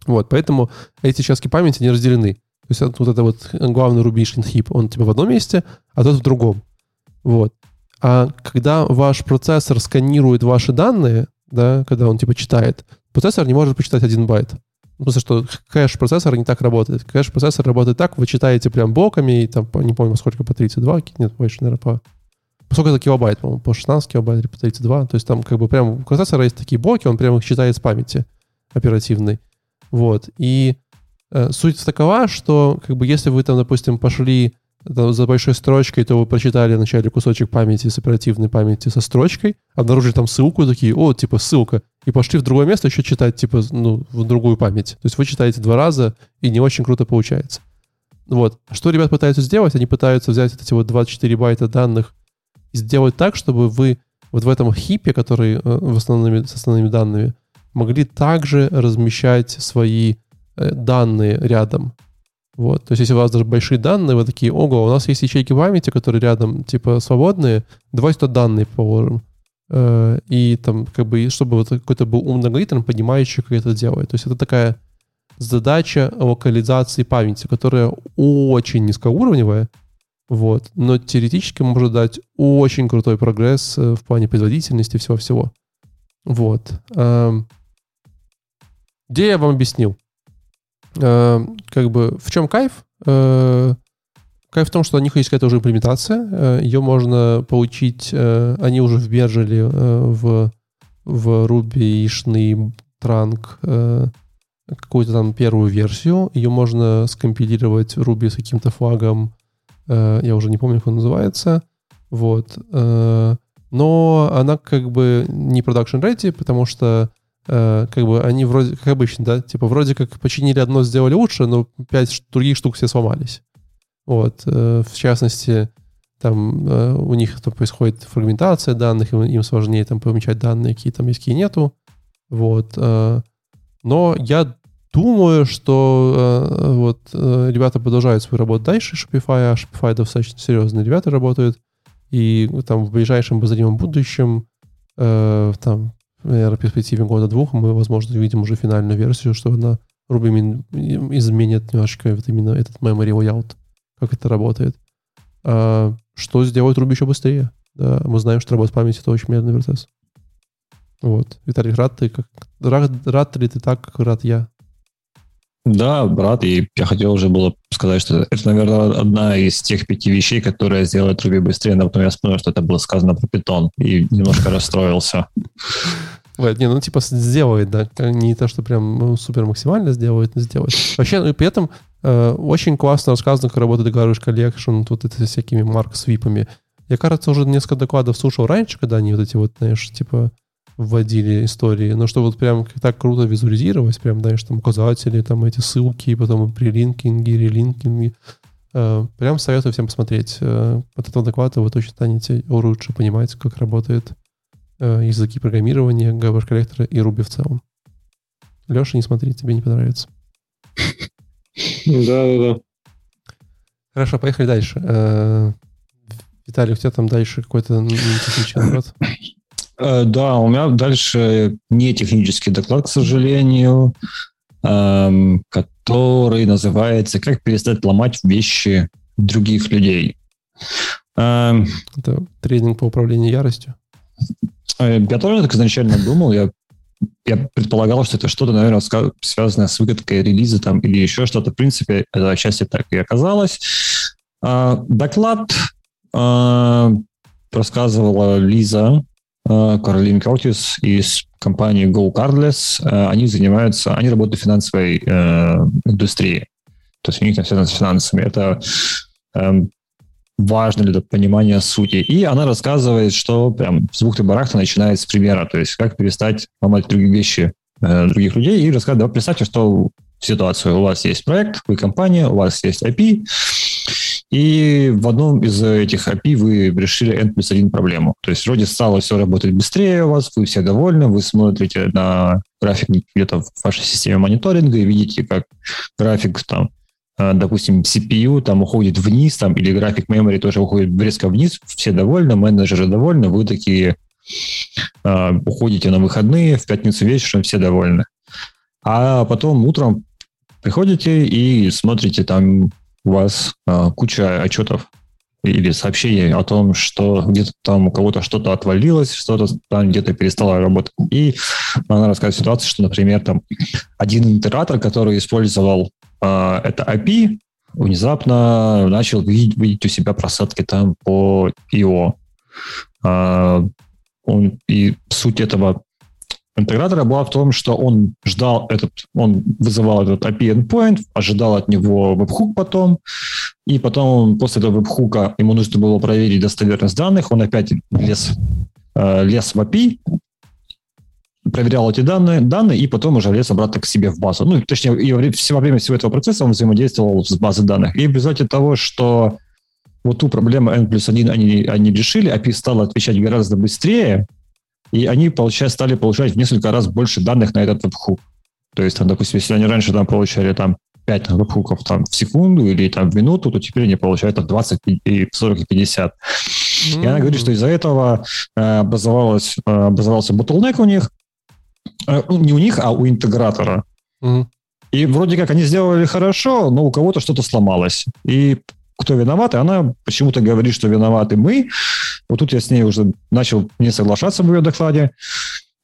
вот, поэтому эти участки памяти не разделены. То есть вот это вот главный рубишный heap, он типа в одном месте, а тот в другом. Вот. А когда ваш процессор сканирует ваши данные, да, когда он типа читает, процессор не может почитать один байт. Ну, потому что кэш процессора не так работает. Кэш процессор работает так, вы читаете прям блоками, и там, не помню, сколько по 32, нет, больше, наверное. По сколько это килобайт, по-моему, по 16 килобайт или по 32. То есть там как бы прям у процессора есть такие блоки, он прям их читает с памяти оперативной. Вот. И э, суть такова, что как бы если вы там, допустим, пошли за большой строчкой, то вы прочитали вначале кусочек памяти с оперативной памяти со строчкой, обнаружили там ссылку, такие, о, типа, ссылка, и пошли в другое место еще читать, типа, ну, в другую память. То есть вы читаете два раза, и не очень круто получается. Вот. Что ребят пытаются сделать? Они пытаются взять эти вот 24 байта данных и сделать так, чтобы вы вот в этом хипе, который э, в основными, с основными данными, могли также размещать свои э, данные рядом. Вот. То есть, если у вас даже большие данные, вы такие, ого, у нас есть ячейки памяти, которые рядом, типа, свободные, давайте туда данные положим. Э, и там, как бы, чтобы вот какой-то был умный алгоритм, понимающий, как это делает. То есть, это такая задача локализации памяти, которая очень низкоуровневая, вот, но теоретически может дать очень крутой прогресс э, в плане производительности всего-всего. Вот. Эм, где я вам объяснил. Э, как бы в чем кайф? Э, кайф в том, что у них есть какая-то уже имплементация. Э, ее можно получить, они уже вбежали в, в Ruby, Ишный, Транк какую-то там первую версию. Ее можно скомпилировать в Ruby с каким-то флагом. Я уже не помню, как он называется. Вот. Но она как бы не production ready, потому что Э, как бы они вроде, как обычно, да, типа вроде как починили одно, сделали лучше, но пять других штук все сломались. Вот, э, в частности, там э, у них там происходит фрагментация данных, им, им сложнее там помечать данные, какие там есть, какие нету. Вот. Но я думаю, что вот ребята продолжают свою работу дальше Shopify, а Shopify достаточно серьезные ребята работают, и там в ближайшем обозримом будущем там наверное, в перспективе года-двух мы, возможно, увидим уже финальную версию, что она Ruby изменит немножко вот именно этот memory layout, как это работает. А, что сделает Ruby еще быстрее? Да, мы знаем, что работа памяти — это очень медленный процесс. Вот. Виталий, рад ты, как, рад, рад ли ты так, как рад я? Да, брат, и я хотел уже было сказать, что это, наверное, одна из тех пяти вещей, которые сделают Ruby быстрее, но потом я вспомнил, что это было сказано про питон, и немножко расстроился. Вот, не, ну типа сделает, да, не то, что прям ну, супер максимально сделает, но сделает. Вообще, ну, при этом э, очень классно рассказано, как работает Garbage Collection, тут это всякими марк-свипами. Я, кажется, уже несколько докладов слушал раньше, когда они вот эти вот, знаешь, типа вводили истории, но что вот прям так круто визуализировать, прям, знаешь, там указатели, там эти ссылки, потом прилинкинги, релинкинги. Э, прям советую всем посмотреть. Э, от этого доклада вы точно станете лучше понимать, как работает э, языки программирования, garbage коллектора и Ruby в целом. Леша, не смотри, тебе не понравится. Да, да, да. Хорошо, поехали дальше. Виталий, у тебя там дальше какой-то технический доклад? Э, да, у меня дальше не технический доклад, к сожалению, эм, который называется «Как перестать ломать вещи других людей». Эм, Это тренинг по управлению яростью? Э, я тоже так изначально думал. Я я предполагал, что это что-то, наверное, связанное с выкаткой релиза там или еще что-то. В принципе, это отчасти так и оказалось. А, доклад а, рассказывала Лиза Каролин Кортис из компании Go Cardless. А, они занимаются, они работают в финансовой э, индустрии. То есть у них там связано с финансами. Это эм, важно для понимания сути. И она рассказывает, что прям с бухты барахта начинает с примера, то есть как перестать ломать другие вещи э, других людей и рассказывает, да, представьте, что ситуацию. У вас есть проект, вы компания, у вас есть API, и в одном из этих API вы решили N плюс один проблему. То есть вроде стало все работать быстрее у вас, вы все довольны, вы смотрите на график где-то в вашей системе мониторинга и видите, как график там Э, допустим, CPU там уходит вниз, там, или график memory тоже уходит резко вниз, все довольны, менеджеры довольны, вы такие э, уходите на выходные, в пятницу вечером все довольны. А потом утром приходите и смотрите, там у вас э, куча отчетов или сообщений о том, что где-то там у кого-то что-то отвалилось, что-то там где-то перестало работать. И она рассказывает ситуацию, что, например, там один интегратор, который использовал э, это API, внезапно начал видеть, видеть у себя просадки там по IO. Э, а, он, и суть этого интегратора была в том, что он ждал этот, он вызывал этот API endpoint, ожидал от него веб-хук потом, и потом после этого веб-хука ему нужно было проверить достоверность данных, он опять лез, э, лез в API, проверял эти данные, данные и потом уже лез обратно к себе в базу. Ну, точнее, и во время всего этого процесса он взаимодействовал с базой данных. И в результате того, что вот ту проблему N плюс 1 они, они решили, API стало отвечать гораздо быстрее, и они получают, стали получать в несколько раз больше данных на этот веб-хук. То есть, там, допустим, если они раньше там получали там 5 веб-хуков там, в секунду или там в минуту, то теперь они получают там 20, и 40 и 50. Mm-hmm. И она говорит, что из-за этого э, образовалось, э, образовался bottleneck у них, э, не у них, а у интегратора. Mm-hmm. И вроде как они сделали хорошо, но у кого-то что-то сломалось. И кто виноват, и она почему-то говорит, что виноваты мы. Вот тут я с ней уже начал не соглашаться в ее докладе.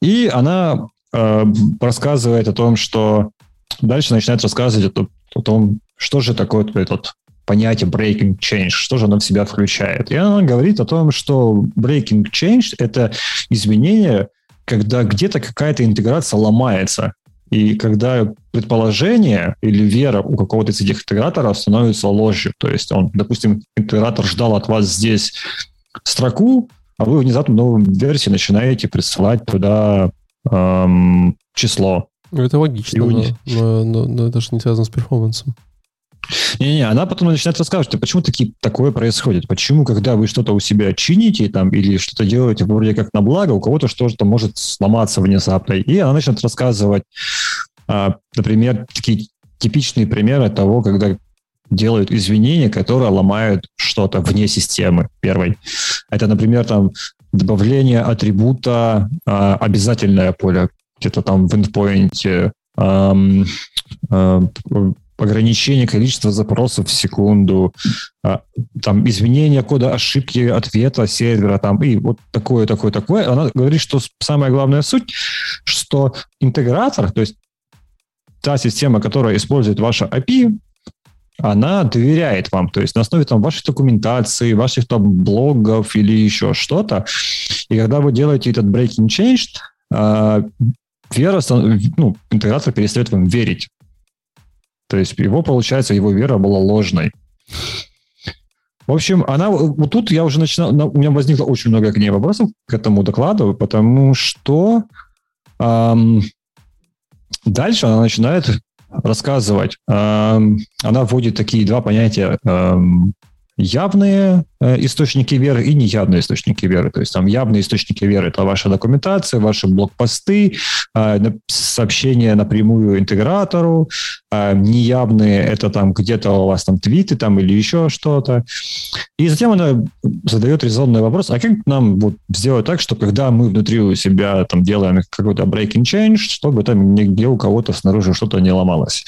И она э, рассказывает о том, что дальше начинает рассказывать о, о том, что же такое этот понятие breaking change, что же оно в себя включает. И она говорит о том, что breaking change – это изменение, когда где-то какая-то интеграция ломается. И когда предположение или вера у какого-то из этих интеграторов становится ложью, то есть он, допустим, интегратор ждал от вас здесь строку, а вы внезапно в новой версии начинаете присылать туда эм, число. Ну, это логично, но, но, но, но это же не связано с перформансом. Не-не, она потом начинает рассказывать, почему таки, такое происходит. Почему, когда вы что-то у себя чините там, или что-то делаете вроде как на благо, у кого-то что-то может сломаться внезапно. И она начинает рассказывать, а, например, такие типичные примеры того, когда делают извинения, которые ломают что-то вне системы первой. Это, например, там добавление атрибута а, обязательное поле где-то там в endpoint, эм, э, ограничение количества запросов в секунду, э, там изменение кода ошибки ответа сервера, там и вот такое, такое, такое. Она говорит, что самая главная суть, что интегратор, то есть та система, которая использует ваше API, она доверяет вам, то есть на основе там вашей документации, ваших там блогов или еще что-то. И когда вы делаете этот breaking change, э, вера, ну, интегратор перестает вам верить. То есть его, получается, его вера была ложной. В общем, она вот тут я уже начинал, у меня возникло очень много к ней вопросов к этому докладу, потому что эм, дальше она начинает рассказывать. Эм, она вводит такие два понятия эм, явные э, источники веры и неявные источники веры. То есть там явные источники веры – это ваша документация, ваши блокпосты, э, сообщения напрямую интегратору. Э, неявные – это там где-то у вас там твиты там или еще что-то. И затем она задает резонный вопрос, а как нам вот сделать так, что когда мы внутри у себя там делаем какой-то breaking change, чтобы там нигде у кого-то снаружи что-то не ломалось?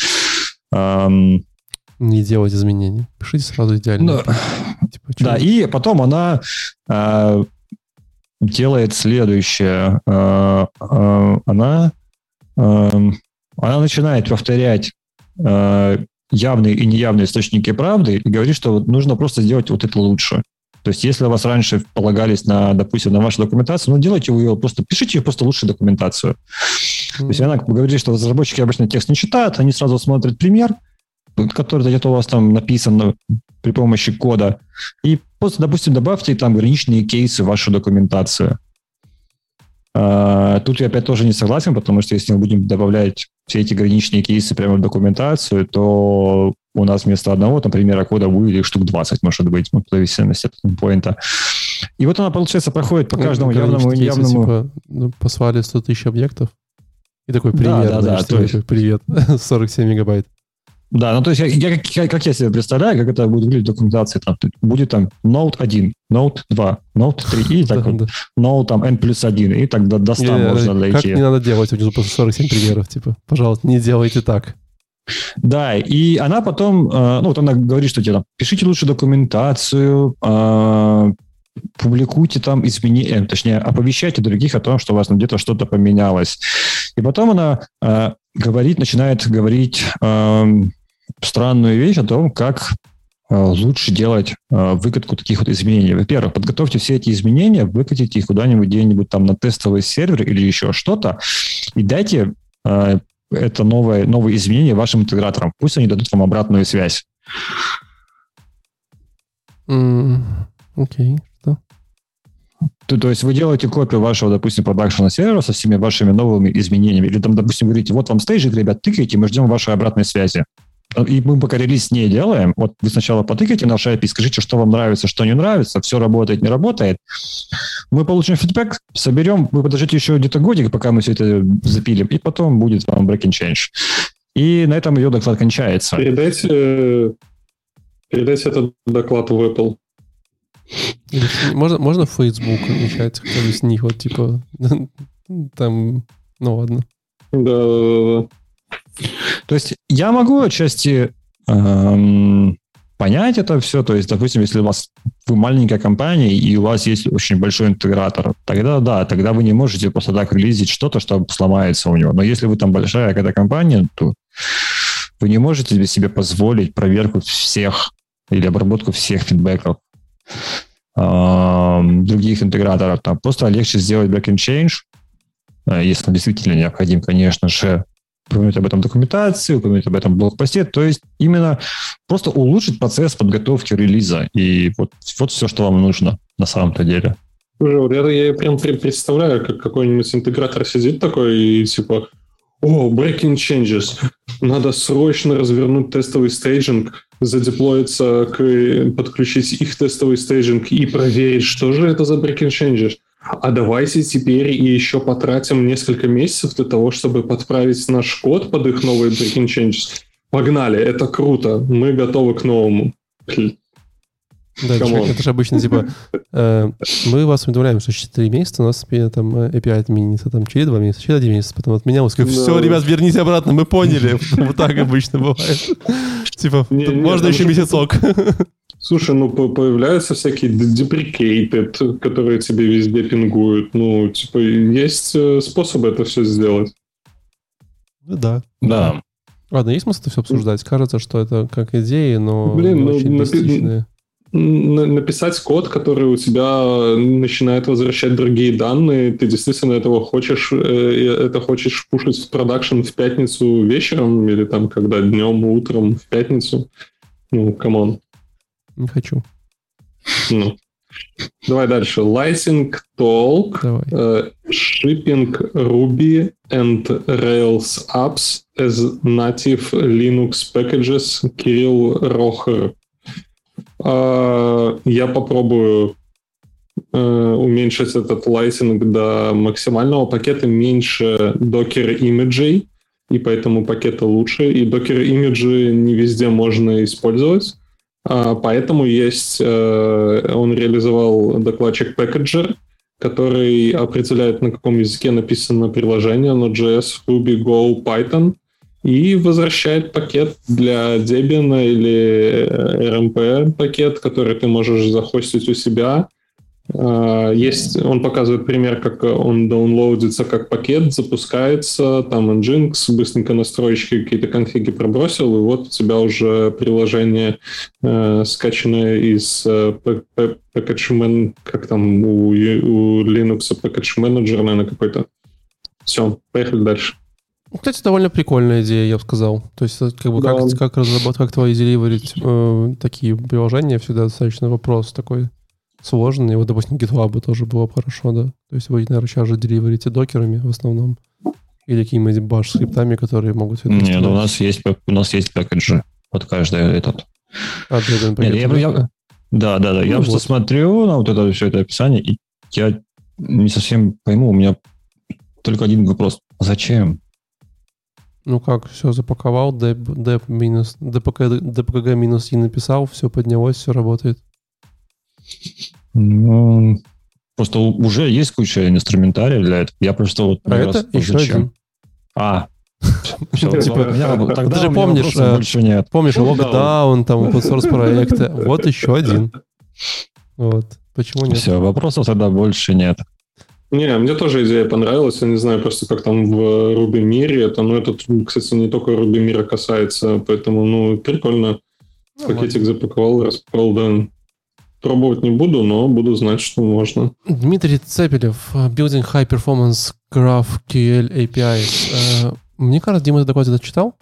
Не делать изменений. Пишите сразу идеально. Да, типа, да и потом она э, делает следующее. Э, э, она, эм, она начинает повторять явные и неявные источники правды и говорит, что нужно просто сделать вот это лучше. То есть, если у вас раньше полагались на, допустим, на вашу документацию, ну, делайте ее просто, пишите ее просто лучше документацию. Mm-hmm. То есть, она говорит, что разработчики обычно текст не читают, они сразу смотрят пример, который где-то у вас там написан при помощи кода, и просто, допустим, добавьте там граничные кейсы в вашу документацию. А, тут я опять тоже не согласен, потому что если мы будем добавлять все эти граничные кейсы прямо в документацию, то у нас вместо одного, там, примера кода будет их штук 20, может быть, ну, в зависимости от поинта. И вот она, получается, проходит по ну, каждому ну, явному и неявному... Типа, ну, послали 100 тысяч объектов, и такой, привет, да, да, да, есть... привет, 47 мегабайт. Да, ну то есть я, я, как, как я себе представляю, как это будет выглядеть в документации, там, будет там Note 1, Note 2, Note 3 и так вот, Note там N плюс 1, и так до, до 100 не, можно дойти. Как не надо делать внизу после 47 примеров, типа, пожалуйста, не делайте так. Да, и она потом, э, ну вот она говорит, что тебе пишите лучше документацию, э, публикуйте там изменения, э, точнее, оповещайте других о том, что у вас где-то что-то поменялось. И потом она говорит, начинает говорить странную вещь о том, как лучше делать выкатку таких вот изменений. Во-первых, подготовьте все эти изменения, выкатите их куда-нибудь где-нибудь там на тестовый сервер или еще что-то, и дайте это новое, новые изменения вашим интеграторам. Пусть они дадут вам обратную связь. Окей, mm, okay. что? То, то есть вы делаете копию вашего, допустим, продакшена сервера со всеми вашими новыми изменениями. Или там, допустим, говорите, вот вам стейджик, ребят, тыкайте, мы ждем вашей обратной связи. И мы пока релиз не делаем. Вот вы сначала потыкайте наш API, скажите, что вам нравится, что не нравится, все работает, не работает. Мы получим фидбэк, соберем, вы подождите еще где-то годик, пока мы все это запилим, и потом будет вам breaking change. И на этом ее доклад кончается. Передайте, передайте этот доклад в Apple. Можно, можно в Facebook начать, кто из них, вот типа, там, ну ладно. Да, да, да. То есть я могу отчасти эм, понять это все. То есть, допустим, если у вас вы маленькая компания и у вас есть очень большой интегратор, тогда да, тогда вы не можете просто так релизить что-то, что сломается у него. Но если вы там большая какая-то компания, то вы не можете себе позволить проверку всех или обработку всех фидбэков других интеграторов. Там просто легче сделать backend change, э, если действительно необходим, конечно же, упомянуть об этом документации, упомянуть об этом блокпосте, то есть именно просто улучшить процесс подготовки релиза. И вот, вот все, что вам нужно на самом-то деле. Я, я прям представляю, как какой-нибудь интегратор сидит такой и типа, о, breaking changes, надо срочно развернуть тестовый staging, задеплоиться, к, подключить их тестовый staging и проверить, что же это за breaking changes а давайте теперь и еще потратим несколько месяцев для того, чтобы подправить наш код под их новые breaking changes. Погнали, это круто, мы готовы к новому. Да, это же, это же обычно типа э, мы вас уведомляем, что 4 месяца у нас там API отменится, там через 2 месяца, через 1 месяц, потом отменялось. Все, да. ребят, верните обратно, мы поняли. Вот так обычно бывает. Типа, можно еще месяцок. Слушай, ну появляются всякие deprecated, которые тебе везде пингуют. Ну, типа, есть э, способы это все сделать. Ну да. Да. Ладно, есть смысл это все обсуждать? Кажется, что это как идеи, но Блин, ну, напи- написать код, который у тебя начинает возвращать другие данные, ты действительно этого хочешь, э, это хочешь пушить в продакшн в пятницу вечером или там когда днем, утром в пятницу. Ну, come on. Не хочу. Ну. Давай дальше. Lightning Talk, Давай. Э, shipping Ruby and Rails apps as native Linux packages Кирилл Рохер. Э, я попробую э, уменьшить этот лайсинг до максимального пакета меньше Docker image ей, и поэтому пакеты лучше. И Docker image и не везде можно использовать. А, поэтому есть, э, он реализовал докладчик Packager, который определяет, на каком языке написано приложение, Node.js, Ruby, Go, Python, и возвращает пакет для Debian или RMP пакет, который ты можешь захостить у себя, А, есть, он показывает пример, как он даунлоудится как пакет, запускается, там Nginx, быстренько настройки, какие-то конфиги пробросил, и вот у тебя уже приложение э, скачанное из э, package как там у, у Linux package manager, наверное, какой-то. Все, поехали дальше. Ну, кстати, довольно прикольная идея, я бы сказал. То есть, как бы, да. как, как разработать, как твои деливерить э, такие приложения, всегда достаточно вопрос такой сложный. Вот, допустим, GitLab тоже было хорошо, да. То есть вы, наверное, сейчас же деливерите докерами в основном. Или какими-нибудь баш-скриптами, которые могут... Нет, ну, у нас есть, у нас есть пакеджи под каждый этот. А, Нет, я, я, да, да, да. Ну, я вот. просто смотрю на вот это все это описание, и я не совсем пойму, у меня только один вопрос. Зачем? Ну как, все запаковал, деп, деп минус, DPG, DPG минус и написал, все поднялось, все работает. Ну, просто уже есть куча инструментария для этого. Я просто вот... А это раз, еще зачем? один. А, все, типа, ты же помнишь, э, больше нет. помнишь локдаун, там open source проекты. Вот еще один. Вот. Почему нет? Все, вопросов тогда больше нет. Не, мне тоже идея понравилась. Я не знаю просто, как там в Ruby мире это. Но это, кстати, не только Ruby мира касается. Поэтому, ну, прикольно. Ну, Пакетик ладно. запаковал, распаковал, да. Пробовать не буду, но буду знать, что можно. Дмитрий Цепелев, Building High Performance GraphQL APIs. Э, мне кажется, Дима этот доклад читал?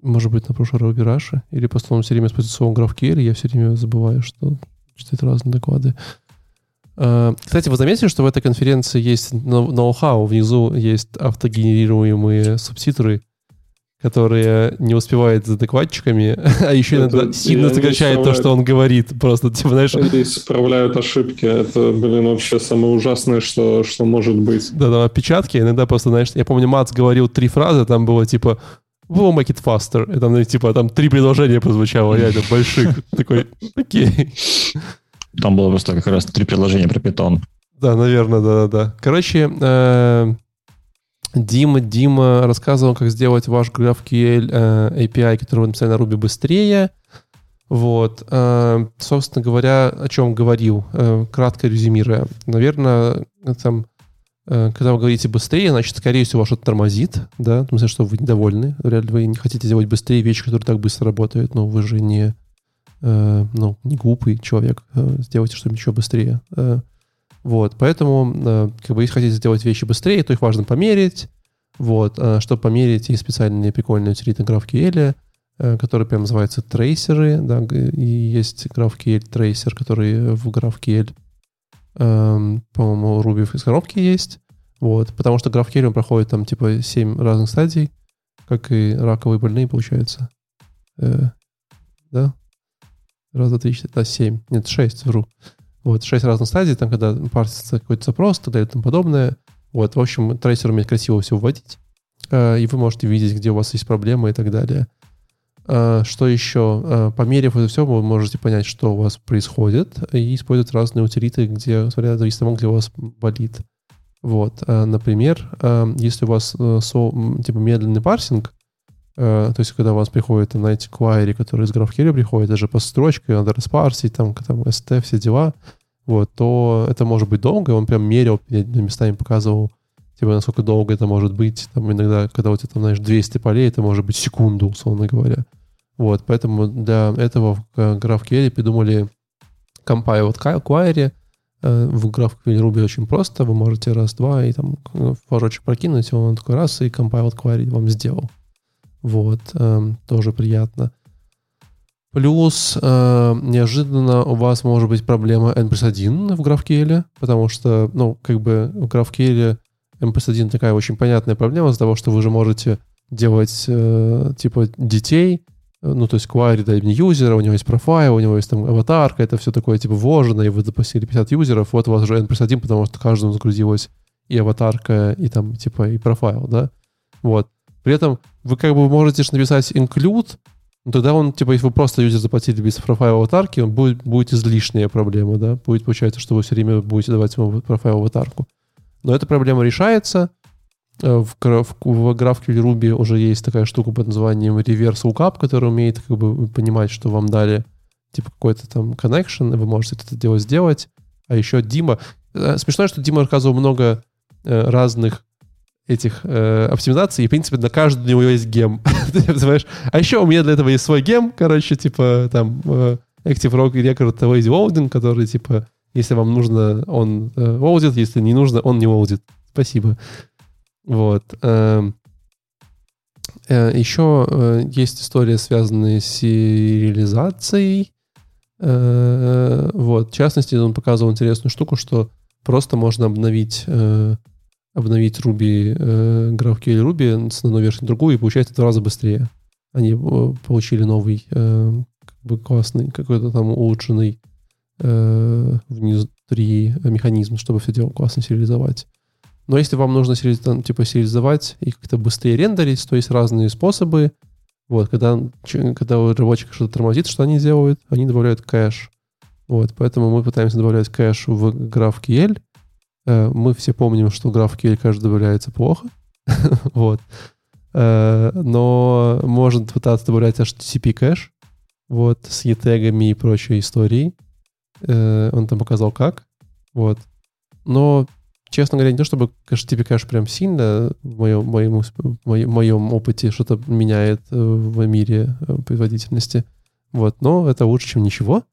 Может быть, на прошлой Ruby Rush? Или просто он все время использует слово GraphQL, и я все время забываю, что читать разные доклады. Э, кстати, вы заметили, что в этой конференции есть ноу-хау, внизу есть автогенерируемые субтитры, которые не успевают за докладчиками, а еще иногда сильно сокращает то, что он говорит. Просто, типа, знаешь... И исправляют ошибки. Это, блин, вообще самое ужасное, что, что может быть. Да-да, опечатки. Иногда просто, знаешь, я помню, Мац говорил три фразы, там было, типа, we will make it faster. И там, ну, типа, там три предложения прозвучало, реально больших. Такой, окей. Там было просто как раз три предложения про питон. Да, наверное, да-да-да. Короче, э, Дима, Дима рассказывал, как сделать ваш GraphQL э, API, который вы написали на Ruby быстрее. Вот. Э, собственно говоря, о чем говорил, кратко резюмируя. Наверное, там, когда вы говорите быстрее, значит, скорее всего, что-то тормозит, да, в смысле, что вы недовольны. Ли вы не хотите делать быстрее вещи, которые так быстро работают, но вы же не э, ну, не глупый человек, э, сделайте что-нибудь еще быстрее. Э, вот, поэтому, как бы, если хотите сделать вещи быстрее, то их важно померить. Вот, чтобы померить, есть специальные прикольные утилиты GraphQL, которые прям называются трейсеры, да, и есть GraphQL трейсер, который в GraphQL, э, по-моему, Ruby из коробки есть. Вот, потому что GraphQL он проходит там типа 7 разных стадий, как и раковые больные, получается. Да? Раз, два, три, четыре, да, семь. Нет, шесть, вру. Вот, шесть разных стадий, там, когда парсится какой-то запрос так далее и тому подобное. Вот, в общем, трейсер умеет красиво все вводить, э, и вы можете видеть, где у вас есть проблемы и так далее. Э, что еще? Э, померив это все, вы можете понять, что у вас происходит, и использовать разные утилиты, где, смотря зависит от того, где у вас болит. Вот, например, если у вас типа медленный парсинг, Э, то есть, когда у вас приходит, знаете, query, который из GraphQL приходит, даже по строчке, надо распарсить, там, там, ST, все дела, вот, то это может быть долго, он прям мерил, местами показывал, типа, насколько долго это может быть, там, иногда, когда у тебя, там, знаешь, 200 полей, это может быть секунду, условно говоря. Вот, поэтому для этого в GraphQL придумали compile query, э, в GraphQL Ruby очень просто, вы можете раз-два и там флажочек прокинуть, он такой раз и compile query вам сделал. Вот, э, тоже приятно. Плюс э, неожиданно у вас может быть проблема N 1 в GraphQL, потому что, ну, как бы в GraphQL N 1 такая очень понятная проблема из-за того, что вы же можете делать э, типа детей, ну, то есть query да, имени юзера, у него есть профайл, у него есть там аватарка, это все такое типа вложено, и вы запустили 50 юзеров, вот у вас уже N 1, потому что каждому загрузилась и аватарка, и там типа и профайл, да, вот. При этом вы как бы можете написать include, но тогда он, типа, если вы просто юзер заплатили без профайла аватарки, он будет, будет излишняя проблема, да? Будет получается, что вы все время будете давать ему профайл аватарку. Но эта проблема решается. Э, в, в, в GraphQL Ruby уже есть такая штука под названием reverse lookup, которая умеет как бы понимать, что вам дали типа какой-то там connection, и вы можете это дело сделать. А еще Дима... Э, смешно, что Дима рассказывал много э, разных этих э, оптимизаций, и, в принципе, на каждую у него есть гем. Понимаешь? А еще у меня для этого есть свой гем, короче, типа, там, э, Active Rock Record Lazy Loading, который, типа, если вам нужно, он э, если не нужно, он не волдит. Спасибо. Вот. Эм, э, еще э, есть история, связанная с сериализацией. Э, вот. В частности, он показывал интересную штуку, что просто можно обновить обновить Ruby, э, GraphQL Ruby с одной версии на другую, и получается в два раза быстрее. Они получили новый, э, как бы классный, какой-то там улучшенный э, внутри механизм, чтобы все дело классно сериализовать. Но если вам нужно типа сериализовать и как-то быстрее рендерить, то есть разные способы. Вот, когда, когда у разработчика что-то тормозит, что они делают? Они добавляют кэш. Вот, поэтому мы пытаемся добавлять кэш в GraphQL, Э, мы все помним, что GraphQL, кажется, добавляется плохо. вот. Э, но можно пытаться добавлять HTTP кэш вот, с e-тегами и прочей историей. Э, он там показал как. Вот. Но, честно говоря, не то чтобы HTTP кэш прям сильно в моем, моем, в моем опыте что-то меняет в мире производительности. Вот. Но это лучше, чем ничего.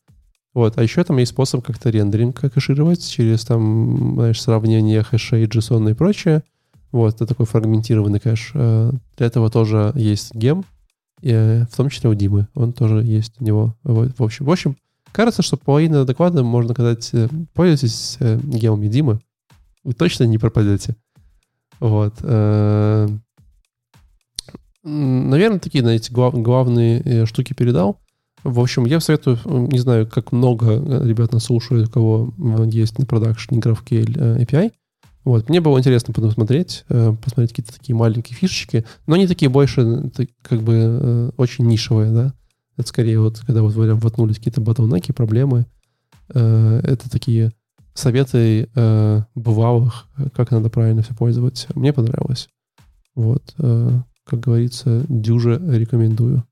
Вот. А еще там есть способ как-то рендеринг кэшировать через там, знаешь, сравнение хэшей, JSON и прочее. Вот, это такой фрагментированный кэш. Э, для этого тоже есть гем, и, э, в том числе у Димы. Он тоже есть у него. Вот, в общем, в общем, кажется, что половина доклада можно сказать, э, пользуйтесь гемами Димы, вы точно не пропадете. Вот. Наверное, такие, знаете, главные штуки передал. В общем, я советую, не знаю, как много э, ребят нас слушают, у кого есть на продакшене GraphQL э, API. Вот. Мне было интересно посмотреть, э, посмотреть какие-то такие маленькие фишечки, но они такие больше, как бы, очень нишевые, да. Это скорее вот, когда вот прям воткнулись какие-то батлнеки, проблемы. Это такие советы бывалых, как надо правильно все пользоваться. Мне понравилось. Вот. Как говорится, дюже рекомендую.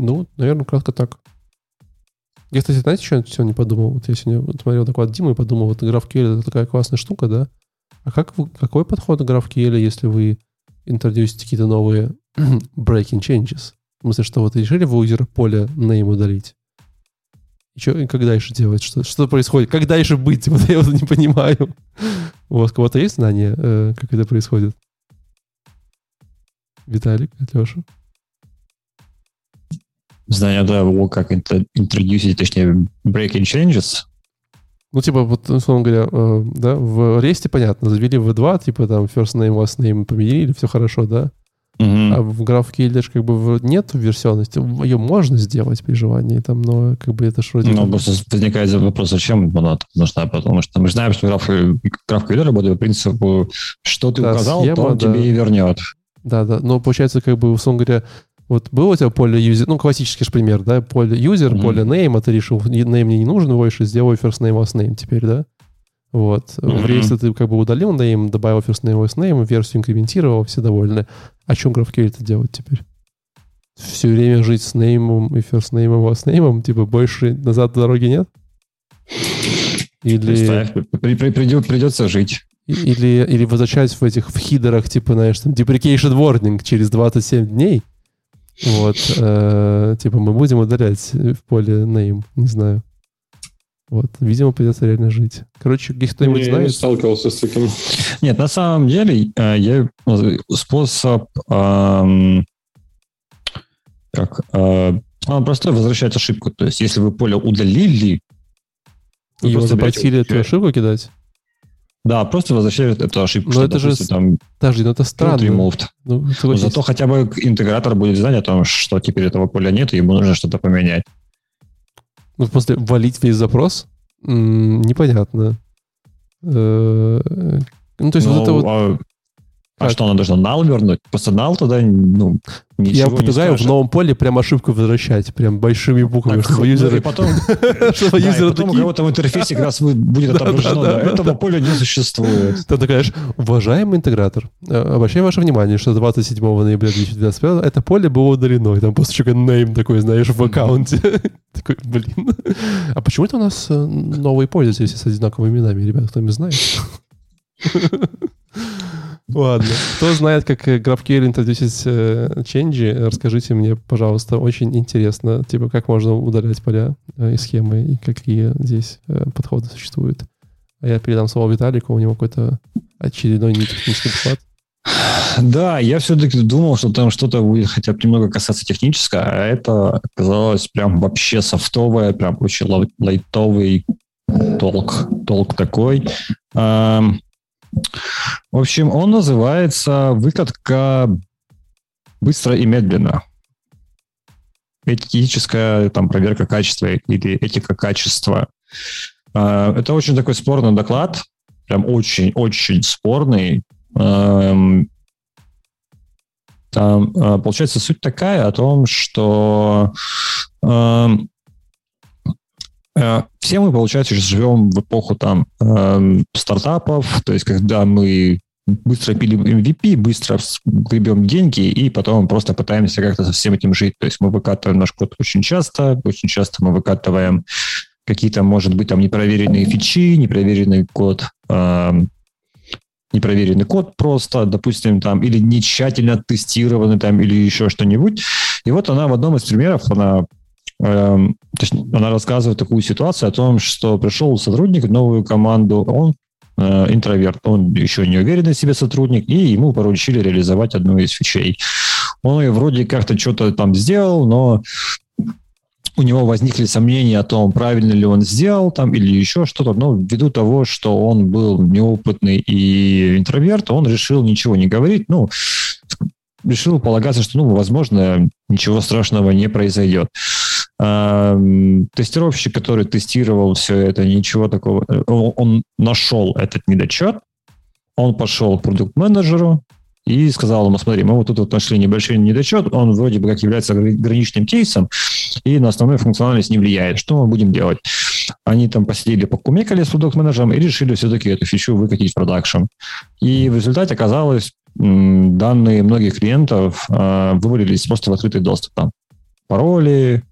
Ну, наверное, кратко так. Я, кстати, знаете, что я сегодня подумал? Вот я сегодня смотрел доклад Димы и подумал, вот GraphQL — это такая классная штука, да? А как вы, какой подход к GraphQL, если вы интродюсите какие-то новые breaking changes? В смысле, что вот решили в user поле name удалить? Что, и как дальше делать? Что, что происходит? Как дальше быть? Вот я вот не понимаю. У вас кого-то есть знание, э, как это происходит? Виталик, Леша? Знание того, как интродюсить, точнее, breaking changes. Ну, типа, вот, условно говоря, э, да, в ресте понятно, завели V2, типа там first name, last name поменяли, все хорошо, да? Uh-huh. А в GraphQL как бы нет версионности. Ее можно сделать при желании, там, но как бы это ж вроде... Ну, просто возникает вопрос, зачем она нужна, потому что мы знаем, что Graph, GraphQL работает по принципу, что ты да, указал, схема, то он да. тебе и вернет. Да, да, но получается, как бы, условно говоря, вот было у тебя поле юзер, ну, классический же пример, да, поле юзер, mm-hmm. поле name, а ты решил, name мне не нужен больше, сделай first name, last name теперь, да? Вот. Mm-hmm. В рейсе ты как бы удалил name, добавил first name, last name, версию инкрементировал, все довольны. А чем GraphQL это делать теперь? Все время жить с name и first name, last name, типа больше назад дороги нет? Или... Придет, придется жить. Или, или возвращать в этих в хидерах, типа, знаешь, там, deprecation warning через 27 дней, вот, э, типа мы будем удалять в поле name, не знаю. Вот, видимо, придется реально жить. Короче, если кто-нибудь знает... Я не сталкивался с таким. Нет, на самом деле, э, я способ эм, как э, он простой возвращать ошибку. То есть, если вы поле удалили, и его запросили эту ошибку кидать? Да, просто возвращают эту ошибку. Но это же... Там, подожди, ну это странно. Removed. Ну, Но зато хотя бы интегратор будет знать о том, что теперь этого поля нет, и ему нужно что-то поменять. Ну, после валить весь запрос? М-м, непонятно. Э, ну, то есть Но, вот это вот... А... А что, она должна нал вернуть? Просто нал тогда, ну, ничего Я предлагаю в новом поле прям ошибку возвращать, прям большими буквами, так, чтобы ну, юзеры... И потом, чтобы да, юзеры и потом такие... у кого-то в интерфейсе как раз будет отображено, да, этого поля не существует. Ты такая, уважаемый интегратор, э, обращаю ваше внимание, что 27 ноября 2021 это поле было удалено, и там просто еще name такой, знаешь, в аккаунте. Такой, блин. А почему это у нас э, новые пользователи с одинаковыми именами, ребят, кто-нибудь знает? Ладно. Кто знает, как GraphQL э, ченджи, расскажите мне, пожалуйста. Очень интересно, типа, как можно удалять поля э, и схемы, и какие здесь подходы существуют. А я передам слово Виталику, у него какой-то очередной нетехнический доклад. Да, я все-таки думал, что там что-то будет хотя бы немного касаться технического, а это оказалось прям вообще софтовое, прям очень лайтовый толк, толк такой. В общем, он называется «Выкатка быстро и медленно». Этическая там, проверка качества или этика качества. А, это очень такой спорный доклад, прям очень-очень спорный. Там, а, получается, суть такая о том, что Э, все мы, получается, живем в эпоху там эм, стартапов, то есть когда мы быстро пилим MVP, быстро гребем деньги, и потом просто пытаемся как-то со всем этим жить. То есть мы выкатываем наш код очень часто, очень часто мы выкатываем какие-то, может быть, там непроверенные фичи, непроверенный код, э, непроверенный код просто, допустим, там, или не тщательно тестированный там, или еще что-нибудь. И вот она в одном из примеров, она то есть она рассказывает такую ситуацию о том, что пришел сотрудник в новую команду, он э, интроверт, он еще не уверенный в себе сотрудник, и ему поручили реализовать одну из фичей. Он ее вроде как-то что-то там сделал, но у него возникли сомнения о том, правильно ли он сделал там или еще что-то, но ввиду того, что он был неопытный и интроверт, он решил ничего не говорить, ну, решил полагаться, что, ну, возможно, ничего страшного не произойдет. Тестировщик, который тестировал все это, ничего такого, э, он нашел этот недочет, он пошел к продукт-менеджеру и сказал ему, смотри, мы вот тут вот нашли небольшой недочет, он вроде бы как является граничным кейсом, и на основную функциональность не влияет. Что мы будем делать? Они там посидели, покумекали с продукт-менеджером и решили все-таки эту фичу выкатить в продакшн. И в результате оказалось, данные многих клиентов э, вывалились просто в открытый доступ. Там пароли,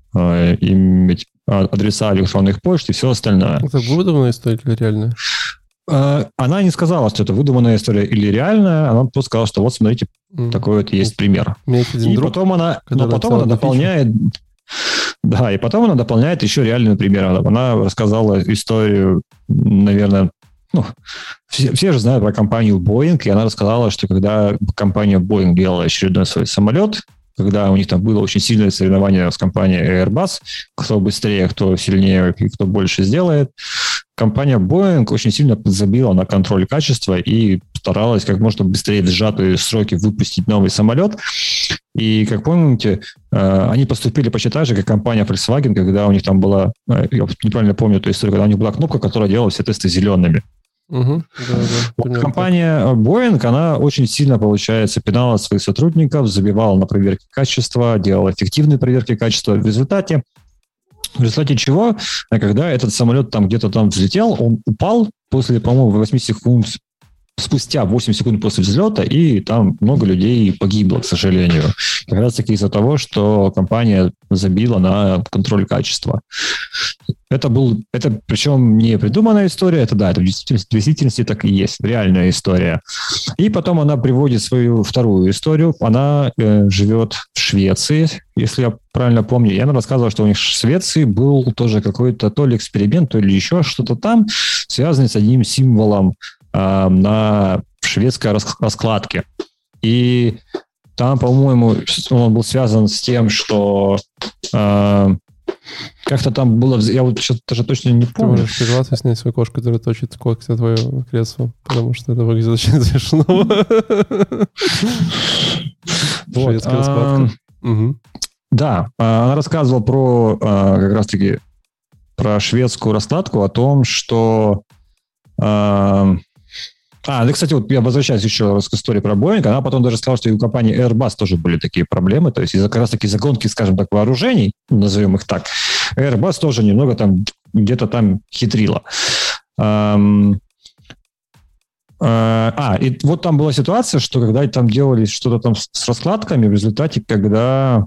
иметь адреса электронных почт и все остальное. Это выдуманная история или реальная? Э, она не сказала, что это выдуманная история или реальная, она просто сказала, что вот смотрите, mm. такой вот есть пример. И друг, потом она, но потом она дополняет, да, и потом она дополняет еще реальный пример. Она рассказала историю, наверное, ну, все, все же знают про компанию Boeing, и она рассказала, что когда компания Boeing делала очередной свой самолет, когда у них там было очень сильное соревнование с компанией Airbus, кто быстрее, кто сильнее и кто больше сделает, компания Boeing очень сильно забила на контроль качества и старалась как можно быстрее в сжатые сроки выпустить новый самолет. И, как помните, э, они поступили почти так же, как компания Volkswagen, когда у них там была, э, я неправильно помню эту историю, когда у них была кнопка, которая делала все тесты зелеными. Угу, да, да, Компания Boeing, она очень сильно, получается, пинала своих сотрудников, забивала на проверки качества, делала эффективные проверки качества. В результате в результате чего, когда этот самолет там где-то там взлетел, он упал после, по-моему, 8 секунд спустя 8 секунд после взлета, и там много людей погибло, к сожалению. Как раз таки из-за того, что компания забила на контроль качества. Это был, это причем не придуманная история, это да, это в действительности, в действительности так и есть, реальная история. И потом она приводит свою вторую историю. Она э, живет в Швеции, если я правильно помню. И она рассказывала, что у них в Швеции был тоже какой-то то ли эксперимент, то ли еще что-то там, связанный с одним символом э, на шведской раскладке. И там, по-моему, он был связан с тем, что э, как-то там было... Я вот сейчас даже точно не помню. Ты можешь прерваться снять свою кошку, которая точит когти твое кресло, потому что это выглядит очень смешно. Шведская раскладка. Да, а, она рассказывала про а, как раз-таки про шведскую раскладку, о том, что А, да, кстати, вот я возвращаюсь еще раз к истории про Boeing. Она потом даже сказала, что и у компании Airbus тоже были такие проблемы. То есть из-за как раз таки загонки, скажем так, вооружений, назовем их так, Airbus тоже немного там где-то там хитрила. Эм, а, и вот там была ситуация, что когда там делали что-то там с раскладками, в результате, когда...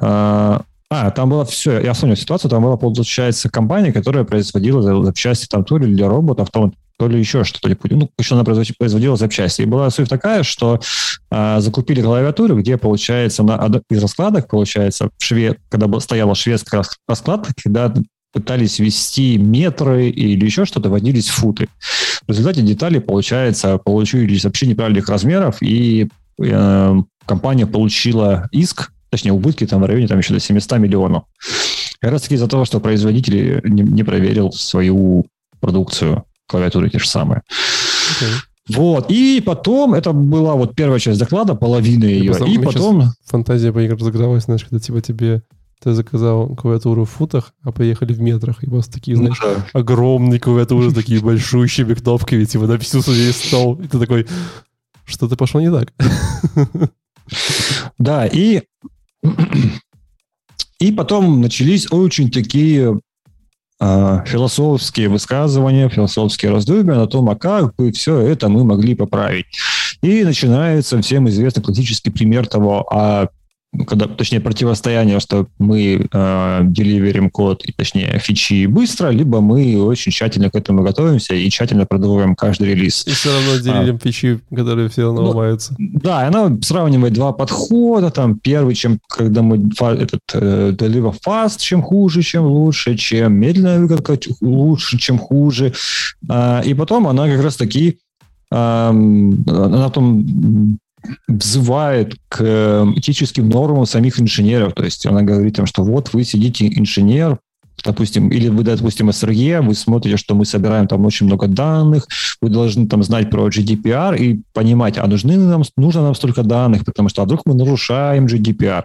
А, а, там была все, я вспомнил ситуацию, там была, получается, компания, которая производила запчасти там то ли для роботов, там, то ли еще что-то, ну, еще она производила запчасти. И была суть такая, что а, закупили клавиатуру, где, получается, на, из раскладок, получается, в шве, когда стояла шведская раскладка, когда пытались ввести метры или еще что-то, вводились футы. В результате детали, получается, получились вообще неправильных размеров, и э, компания получила иск, точнее, убытки там в районе там еще до 700 миллионов. Как раз таки из-за того, что производитель не, не проверил свою продукцию, клавиатуры те же самые. Okay. Вот. И потом, это была вот первая часть доклада, половина ее. И потом... Фантазия поигр разыгралась, знаешь, когда типа тебе ты заказал клавиатуру в футах, а поехали в метрах. И просто такие, знаешь, ну, да. огромные клавиатуры с такими большущими кнопками, типа на всю весь стол. И ты такой, что-то пошло не так. Да, и, и потом начались очень такие философские высказывания, философские раздумья на том, а как бы все это мы могли поправить. И начинается всем известный классический пример того, а когда, точнее, противостояние, что мы э, деливерим код, точнее, фичи быстро, либо мы очень тщательно к этому готовимся и тщательно продумываем каждый релиз. И все равно делим а, фичи, которые все равно ну, ломаются. Да, она сравнивает два подхода, там, первый, чем, когда мы этот э, deliver fast, чем хуже, чем лучше, чем медленная выкатка лучше, чем хуже. А, и потом она как раз таки она потом взывает к эм, этическим нормам самих инженеров. То есть она говорит там, что вот вы сидите инженер, допустим, или вы, допустим, СРЕ, вы смотрите, что мы собираем там очень много данных, вы должны там знать про GDPR и понимать, а нужны нам, нужно нам столько данных, потому что а вдруг мы нарушаем GDPR.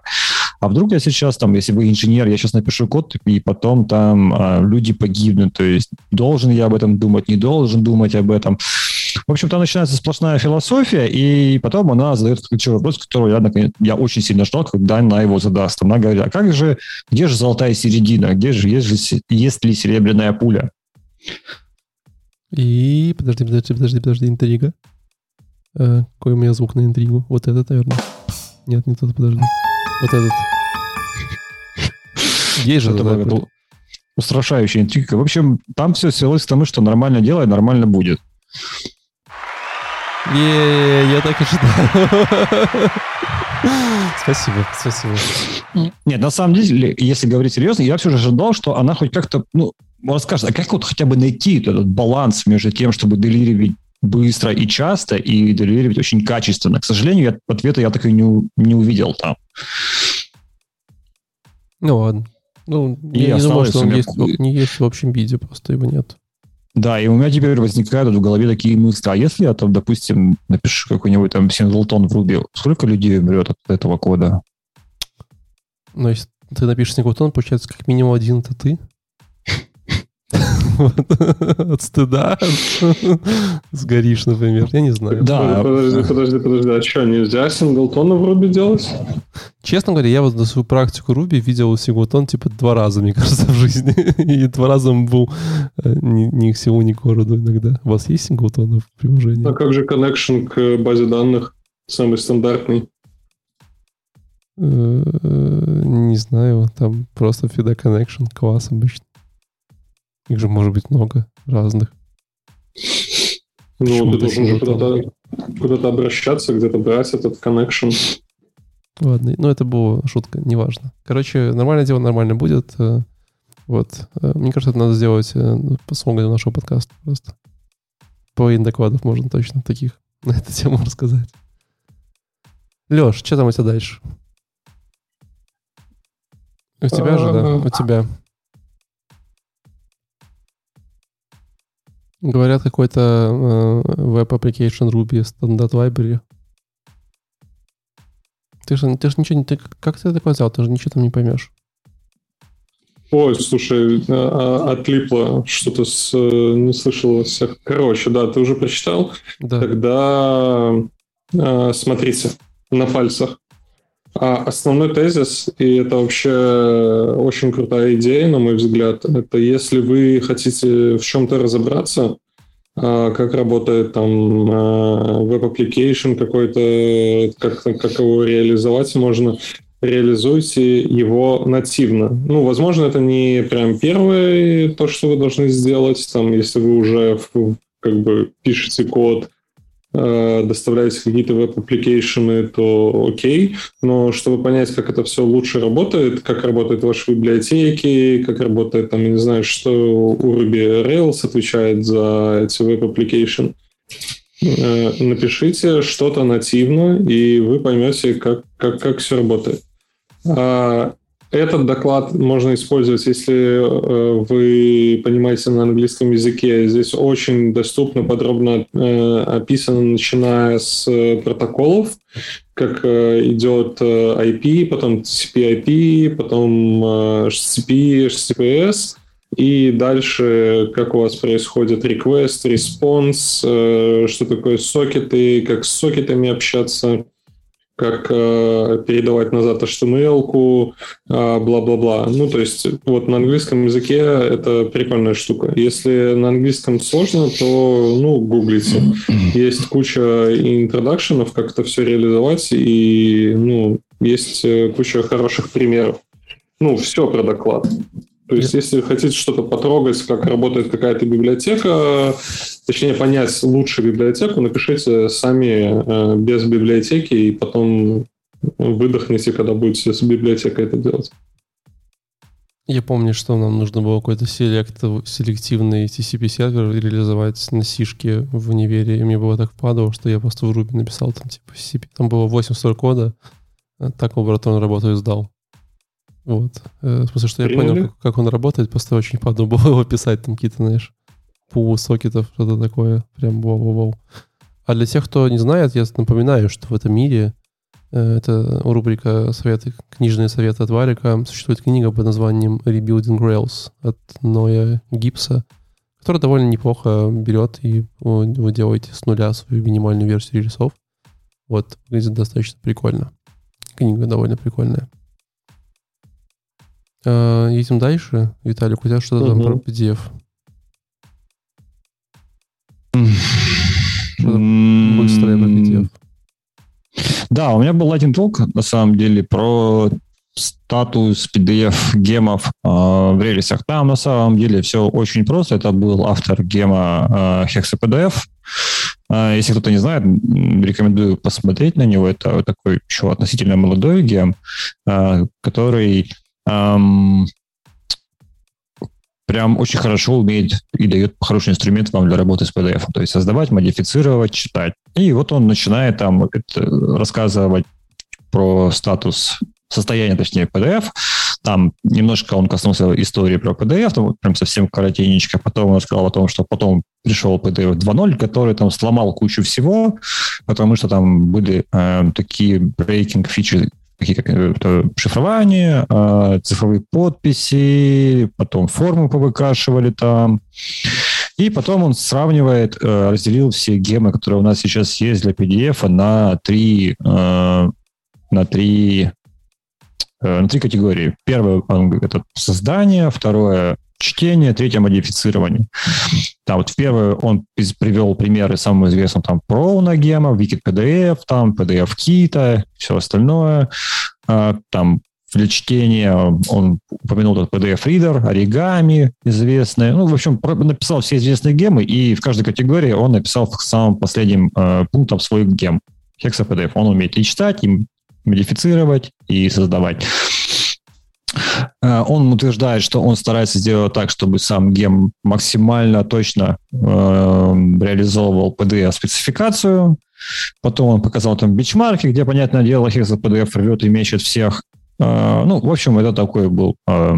А вдруг я сейчас там, если вы инженер, я сейчас напишу код, и потом там а, люди погибнут. То есть должен я об этом думать, не должен думать об этом. В общем, там начинается сплошная философия, и потом она задает ключевой вопрос, который я, наконец, я очень сильно ждал, когда она его задаст. Она говорит, а как же, где же золотая середина, где же, есть, же, есть ли серебряная пуля? И, подожди, подожди, подожди, подожди, интрига. Э, какой у меня звук на интригу? Вот этот, наверное. Нет, не тот, подожди. Вот этот. Есть же это устрашающая интрига. В общем, там все свелось к тому, что нормально делай, нормально будет. Е, я так и ожидал. Спасибо, спасибо. Нет, на самом деле, если говорить серьезно, я все же ожидал, что она хоть как-то, ну, расскажет, а как вот хотя бы найти этот баланс между тем, чтобы делировать быстро и часто, и делировать очень качественно. К сожалению, я, ответа я так и не, не увидел там. Ну ладно. Ну, и я не думаю, что он есть, не есть в общем виде, просто его нет. Да, и у меня теперь возникают в голове такие мысли, а если я там, допустим, напишу какой-нибудь там синглтон в Ruby, сколько людей умрет от этого кода? Ну, если ты напишешь синглтон, получается, как минимум один это ты. От стыда сгоришь, например. Я не знаю. Да. Подожди, подожди, подожди. А что, нельзя синглтона в Ruby делать? Честно говоря, я вот за свою практику Ruby видел синглтон типа два раза, мне кажется, в жизни. И два раза он был э, ни, ни к селу, ни к городу иногда. У вас есть синглтон в приложении? А как же connection к базе данных? Самый стандартный. Э, не знаю, там просто FIDA connection, класс обычно. Их же может быть много разных. Ну, Почему ты должен же куда-то, куда-то обращаться, где-то брать этот connection. Ладно, ну это была шутка, неважно. Короче, нормальное дело нормально будет. Э, вот. Э, мне кажется, это надо сделать э, по слогану нашего подкаста просто. Половину докладов можно точно таких на эту тему рассказать. Леш, что там у тебя дальше? У тебя же, да? У тебя. Говорят, какой-то э, веб-application Ruby стандарт library. Ты же, ты же ничего не... Ты, как ты это сказал? Ты же ничего там не поймешь. Ой, слушай, а, а, отлипло что-то с... не слышал всех. Короче, да, ты уже прочитал? Да. Тогда а, смотрите на пальцах. А основной тезис, и это вообще очень крутая идея, на мой взгляд, это если вы хотите в чем-то разобраться, а, как работает там web application какой-то, как, как его реализовать можно, реализуйте его нативно. Ну, возможно, это не прям первое то, что вы должны сделать, там, если вы уже как бы пишете код, доставляете какие-то web application ы, то окей. Но чтобы понять, как это все лучше работает, как работают ваши библиотеки, как работает, там, я не знаю, что у Ruby Rails отвечает за эти web application, э, напишите что-то нативно, и вы поймете, как, как, как все работает. А этот доклад можно использовать, если э, вы понимаете на английском языке. Здесь очень доступно, подробно э, описано, начиная с э, протоколов, как идет IP, потом TCP/IP, потом HTTP, HTTPS, и дальше, как у вас происходит request, response, что такое сокеты, как с сокетами общаться – как э, передавать назад HTML-ку, э, бла-бла-бла. Ну, то есть вот на английском языке это прикольная штука. Если на английском сложно, то, ну, гуглите. Есть куча интродакшенов, как это все реализовать, и, ну, есть э, куча хороших примеров. Ну, все про доклад. То есть, если вы хотите что-то потрогать, как работает какая-то библиотека, точнее, понять лучше библиотеку, напишите сами э, без библиотеки, и потом выдохните, когда будете с библиотекой это делать. Я помню, что нам нужно было какой-то селект, селективный TCP-сервер реализовать на сишке в универе, и мне было так впадало, что я просто в Ruby написал там типа CP. Там было 8 строк кода, так лабораторную работу и сдал. Вот. Э, в смысле, что я Приняли? понял, как, он работает, просто очень падал было его писать, там какие-то, знаешь, пул сокетов, что-то такое. Прям вау-вау-вау. А для тех, кто не знает, я напоминаю, что в этом мире э, это рубрика советы, книжные советы от Варика. Существует книга под названием Rebuilding Rails от Ноя Гипса, которая довольно неплохо берет и вы делаете с нуля свою минимальную версию рельсов. Вот, выглядит достаточно прикольно. Книга довольно прикольная. Э, едем дальше. Виталик, у тебя что-то там про PDF? Быстрое про PDF. Да, у меня был один толк, на самом деле, про статус PDF гемов э, в релисах. Там на самом деле все очень просто. Это был автор гема э, HexaPDF. Э, если кто-то не знает, рекомендую посмотреть на него. Это такой еще относительно молодой гем, э, который эм, прям очень хорошо умеет и дает хороший инструмент вам для работы с PDF. То есть создавать, модифицировать, читать. И вот он начинает там это, рассказывать про статус состояния, точнее, PDF. Там немножко он коснулся истории про PDF, там прям совсем коротенечко. Потом он рассказал о том, что потом пришел PDF 2.0, который там сломал кучу всего, потому что там были э, такие breaking features, такие как э, шифрование, э, цифровые подписи, потом формы повыкашивали там. И потом он сравнивает, э, разделил все гемы, которые у нас сейчас есть для PDF, на три, на три на три категории. Первое – это создание, второе чтение, третье модифицирование. Там вот первое он привел примеры самого известного там Prounagema, Wikipdf, там PDF Kita, все остальное. А, там для чтения он упомянул этот PDF-ридер, оригами известные. Ну, в общем, написал все известные гемы, и в каждой категории он написал самым последним э, пунктом свой гем. Hexa Он умеет и читать, и модифицировать, и создавать. Э, он утверждает, что он старается сделать так, чтобы сам гем максимально точно э, реализовывал PDF-спецификацию. Потом он показал там бичмарки, где, понятное дело, Hexa PDF рвет и мечет всех. Э, ну, в общем, это такой был э,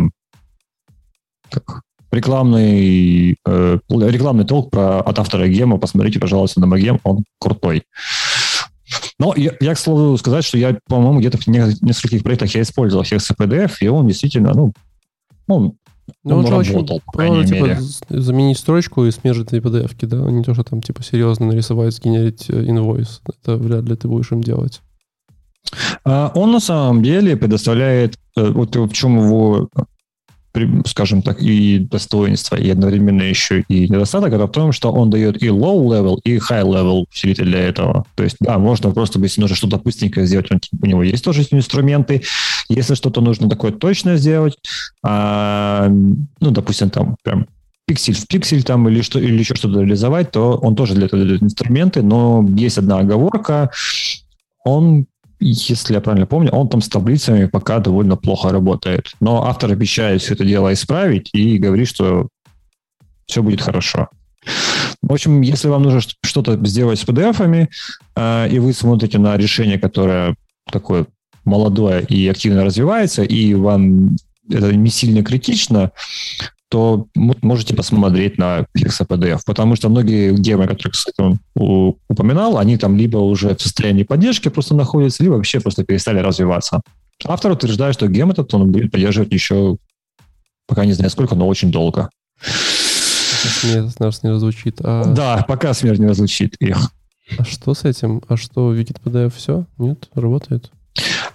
как, рекламный, э, рекламный толк про, от автора гема. Посмотрите, пожалуйста, на Магем, он крутой. Но я, я, к слову, сказать, что я, по-моему, где-то в нескольких проектах я использовал HexaPDF, и он действительно, ну, он Ну, он, он же работал, очень, по крайней типа, мере. заменить строчку и смежить на PDF, да? Не то, что там, типа, серьезно нарисовать, сгенерить э, инвойс. Это вряд ли ты будешь им делать. А, он на самом деле предоставляет, э, вот в чем его скажем так, и достоинство, и одновременно еще и недостаток, это в том, что он дает и low-level, и high-level усилитель для этого. То есть, да, можно просто, если нужно что-то быстренькое сделать, он, у него есть тоже инструменты. Если что-то нужно такое точно сделать, а, ну, допустим, там прям пиксель в пиксель там или, что, или еще что-то реализовать, то он тоже для этого дает инструменты, но есть одна оговорка, он если я правильно помню, он там с таблицами пока довольно плохо работает. Но автор обещает все это дело исправить и говорит, что все будет хорошо. В общем, если вам нужно что-то сделать с PDF-ами, э, и вы смотрите на решение, которое такое молодое и активно развивается, и вам это не сильно критично, то можете посмотреть на Hexa PDF, потому что многие гемы, которые, кстати, он упоминал, они там либо уже в состоянии поддержки просто находятся, либо вообще просто перестали развиваться. Автор утверждает, что гем этот он будет поддерживать еще, пока не знаю сколько, но очень долго. Смерть нас не разлучит. А... Да, пока смерть не разлучит их. А что с этим? А что, Wikid PDF все? Нет? Работает?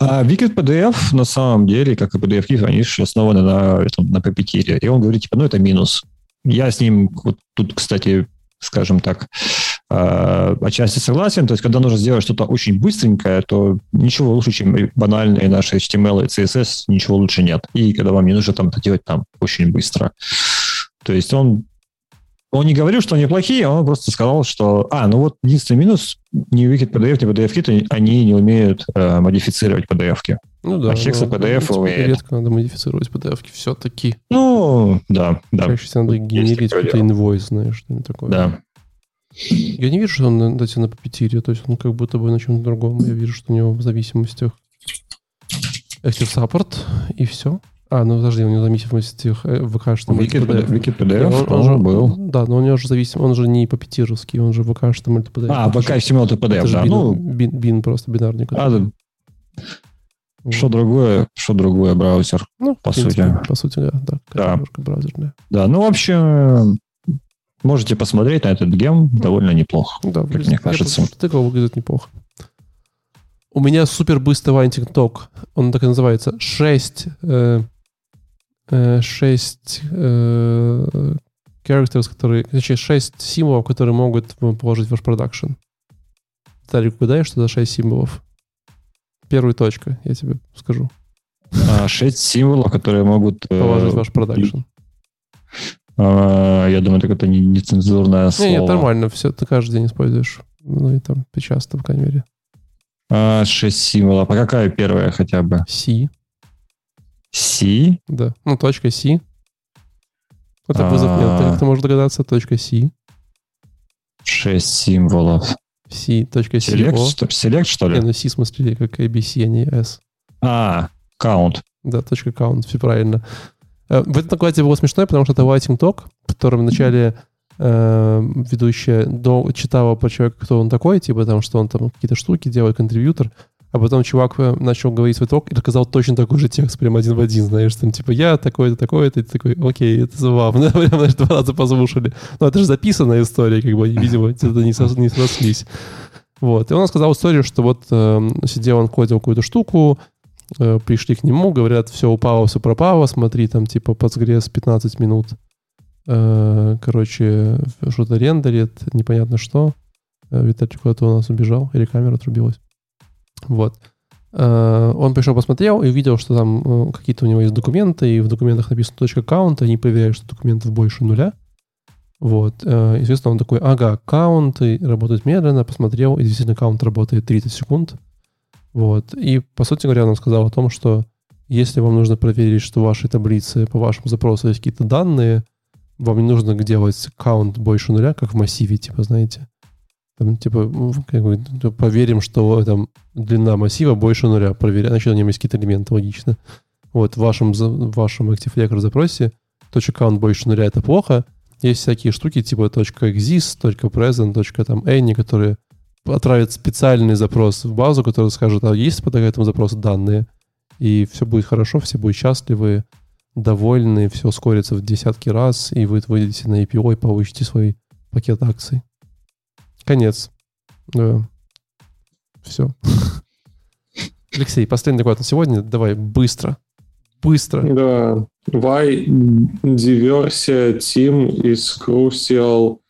А Wicked PDF на самом деле, как и PDF, они же основаны на, этом, на Puppeteer. И он говорит, типа, ну, это минус. Я с ним вот тут, кстати, скажем так, э, отчасти согласен. То есть, когда нужно сделать что-то очень быстренькое, то ничего лучше, чем банальные наши HTML и CSS, ничего лучше нет. И когда вам не нужно там это делать там очень быстро. То есть он он не говорил, что они плохие, он просто сказал, что... А, ну вот единственный минус, ни Wikid PDF, ни PDF Kit, они не умеют э, модифицировать PDF-ки. Ну да. А Hexa PDF ну, умеет. Редко надо модифицировать PDF-ки все-таки. Ну, да, да. Чаще всего надо генерить какой-то инвойс, знаешь, что-нибудь такое. Да. Я не вижу, что он на, на папетире, то есть он как будто бы на чем-то другом. Я вижу, что у него в зависимостях Active Support, и все. А, ну подожди, у него зависимость ВК, что HTML Wiki PDF, он, он, же был. Да, но у него же зависим, он же не по пятировски, он же ВК HTML PDF. А, ВК HTML PDF, это да. Бин, ну, бин, бин просто бинарный. А, да. Что другое, что другое браузер, ну, по принципе, сути. По сути, да. Да, да. немножко браузерная. Да, ну, в общем, можете посмотреть на этот гем, довольно неплохо, да, как мне кажется. Тыква выглядит неплохо. У меня супер быстрый lightning talk. Он так и называется. 6 э, 6 э, characters, которые, точнее, 6 символов, которые могут положить в ваш production. Тарик, угадаешь, что за 6 символов? Первая точка, я тебе скажу. А, 6 символов, которые могут... Э, положить ваш production. А, я думаю, это какое-то нецензурное слово. Нет, нормально, все, ты каждый день используешь. Ну и там часто, по крайней мере. А, 6 символов. А какая первая хотя бы? C. C? Да, ну точка C. Это а... вызов нет, ты можешь догадаться, точка C. Шесть символов. C, точка C. Select, что, select, что ли? Не, ну C в смысле как ABC, а не S. А, count. Да, точка count, все правильно. Э, в этом докладе было смешно, потому что это Lighting Talk, в котором вначале э, ведущая до, читала про человека, кто он такой, типа там, что он там какие-то штуки делает, контрибьютор, а потом чувак э, начал говорить свой ток и рассказал точно такой же текст, прям один в один, знаешь, там, типа, я такой-то, такой-то, и ты такой, окей, это забавно, прям, знаешь, два раза послушали. Ну, это же записанная история, как бы, видимо, это не, сос, не срослись. Вот, и он сказал историю, что вот э, сидел он, кодил какую-то штуку, э, пришли к нему, говорят, все упало, все пропало, смотри, там, типа, подсгрез 15 минут. Э, короче, что-то рендерит, непонятно что. Э, Виталий куда-то у нас убежал, или камера отрубилась. Вот. Э, он пришел, посмотрел и увидел, что там э, какие-то у него есть документы, и в документах написано точка аккаунта, они проверяют, что документов больше нуля. Вот. Э, естественно, он такой, ага, аккаунт работает медленно, посмотрел, и действительно аккаунт работает 30 секунд. Вот. И, по сути говоря, он сказал о том, что если вам нужно проверить, что в вашей таблице по вашему запросу есть какие-то данные, вам не нужно делать аккаунт больше нуля, как в массиве, типа, знаете. Там, типа, ну, как бы, ну, поверим, что там длина массива больше нуля. Проверяем, значит, на нем есть какие-то элементы, логично. Вот в вашем, в вашем Active Record запросе точка count больше нуля — это плохо. Есть всякие штуки типа .exist, .present, там .any, которые отправят специальный запрос в базу, который скажет, а есть по этому запросу данные, и все будет хорошо, все будут счастливы. довольны, все ускорится в десятки раз, и вы выйдете на IPO и получите свой пакет акций. Конец. Да. Все. Алексей, последний доклад на сегодня. Давай быстро. Быстро. Да. Why diversity team is crucial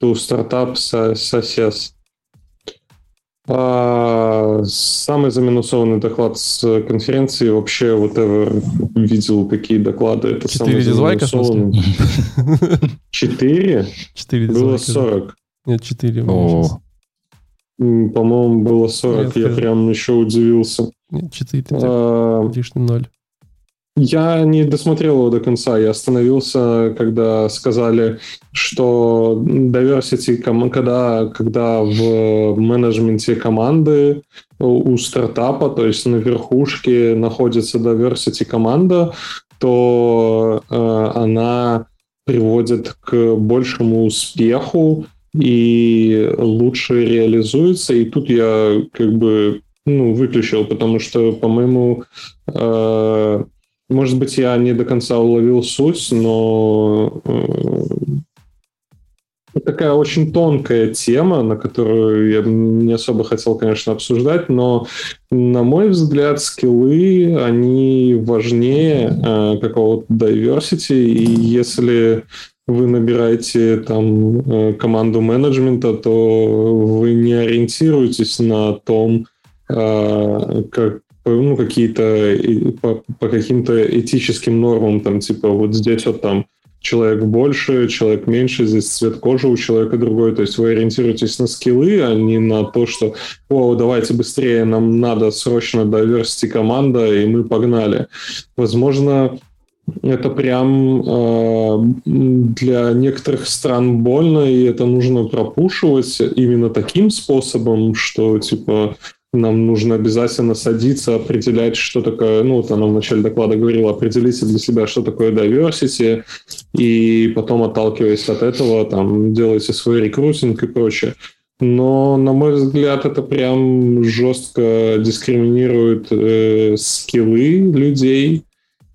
to startup success? А, самый заминусованный доклад с конференции вообще вот whatever видел какие доклады. Это Четыре дизлайка, Четыре? Четыре Было сорок. Нет, четыре. По-моему, было 40. Нет, я прям еще удивился. Нет, 4. А, лишний ноль. Я не досмотрел его до конца. Я остановился, когда сказали, что diversity, когда, когда в менеджменте команды у стартапа, то есть на верхушке находится diversity команда, то э, она приводит к большему успеху и лучше реализуется. И тут я как бы ну, выключил, потому что, по-моему, э, может быть, я не до конца уловил суть, но э, такая очень тонкая тема, на которую я не особо хотел, конечно, обсуждать, но, на мой взгляд, скиллы, они важнее э, какого-то diversity, и если вы набираете там э, команду менеджмента, то вы не ориентируетесь на том, э, как ну, какие-то по, по каким-то этическим нормам, там, типа, вот здесь вот там человек больше, человек меньше, здесь цвет кожи у человека другой. То есть вы ориентируетесь на скиллы, а не на то, что «О, давайте быстрее, нам надо срочно diversity команда, и мы погнали». Возможно, это прям э, для некоторых стран больно, и это нужно пропушивать именно таким способом, что типа нам нужно обязательно садиться, определять, что такое, ну, вот она в начале доклада говорила, определите для себя, что такое diversity, и потом, отталкиваясь от этого, там, делайте свой рекрутинг и прочее. Но, на мой взгляд, это прям жестко дискриминирует э, скиллы людей.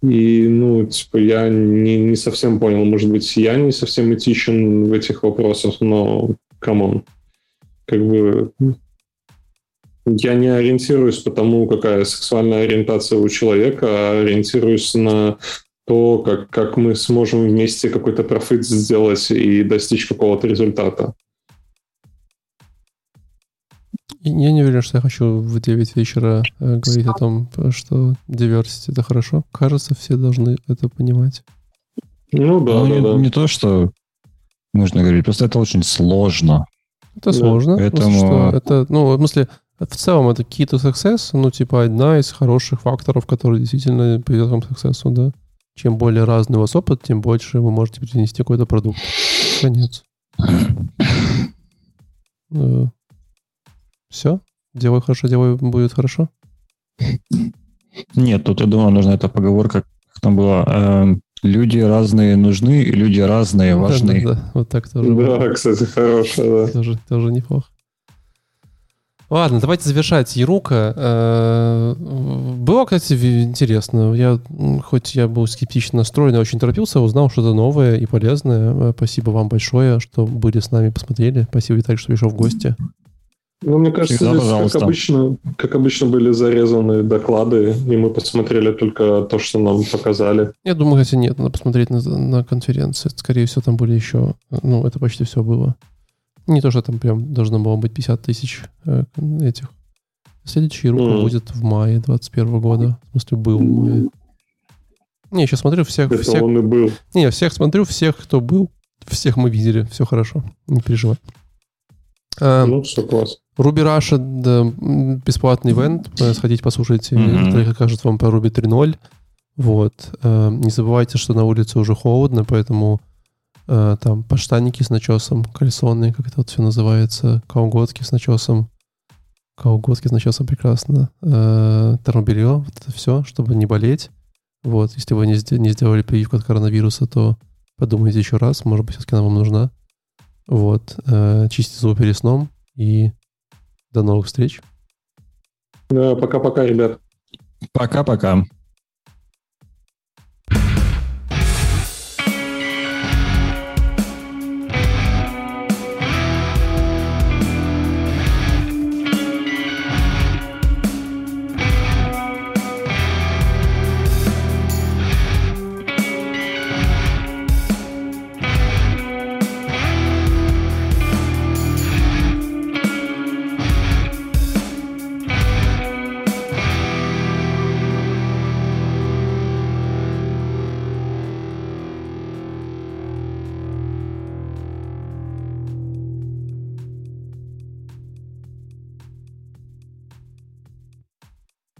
И, ну, типа, я не, не совсем понял, может быть, я не совсем этичен в этих вопросах, но, come on, как бы я не ориентируюсь по тому, какая сексуальная ориентация у человека, а ориентируюсь на то, как, как мы сможем вместе какой-то профит сделать и достичь какого-то результата. Я не уверен, что я хочу в 9 вечера э, говорить о том, что diversity — это хорошо. Кажется, все должны это понимать. Ну да, ну, да, не, да. не то, что нужно говорить, просто это очень сложно. Это сложно. Поэтому... Что это, ну, в смысле, в целом это key to success, ну, типа, одна из хороших факторов, который действительно приведет вам к success, да. Чем более разный у вас опыт, тем больше вы можете принести какой-то продукт. Конец. Все? Делай хорошо, делай будет хорошо? Нет, тут, я думаю, нужна эта поговорка, как там было, э, люди разные нужны, и люди разные важны. Да, да, да. вот так тоже. Да, кстати, хорошая, да. Тоже, тоже неплохо. Ладно, давайте завершать. Ерука. Э, было, кстати, интересно. Я, хоть я был скептично настроен, я очень торопился, узнал что-то новое и полезное. Э, спасибо вам большое, что были с нами, посмотрели. Спасибо, Виталий, что пришел в гости. Ну, мне кажется, Всегда, здесь, как обычно, как обычно, были зарезаны доклады, и мы посмотрели только то, что нам показали. Я думаю, хотя нет, надо посмотреть на, на конференции. Скорее всего, там были еще... Ну, это почти все было. Не то, что там прям должно было быть 50 тысяч э, этих. Следующий рука mm. будет в мае 21 года. В смысле, был в мае. Не, сейчас смотрю всех... Это всех... он и был. Не, всех смотрю, всех, кто был, всех мы видели. Все хорошо. Не переживай. Все класс. Руби Раша, да, бесплатный ивент. Сходите, послушайте, mm-hmm. расскажет вам про Ruby 3.0. Вот. А, не забывайте, что на улице уже холодно, поэтому Э, там подштанники с начесом, кальсоны, как это вот все называется, колготки с начесом, колготки с начесом прекрасно, э, термобелье, вот это все, чтобы не болеть. Вот, если вы не, не сделали прививку от коронавируса, то подумайте еще раз, может быть, все-таки она вам нужна. Вот, э, чистите зубы перед сном и до новых встреч. Да, пока-пока, ребят. Пока-пока.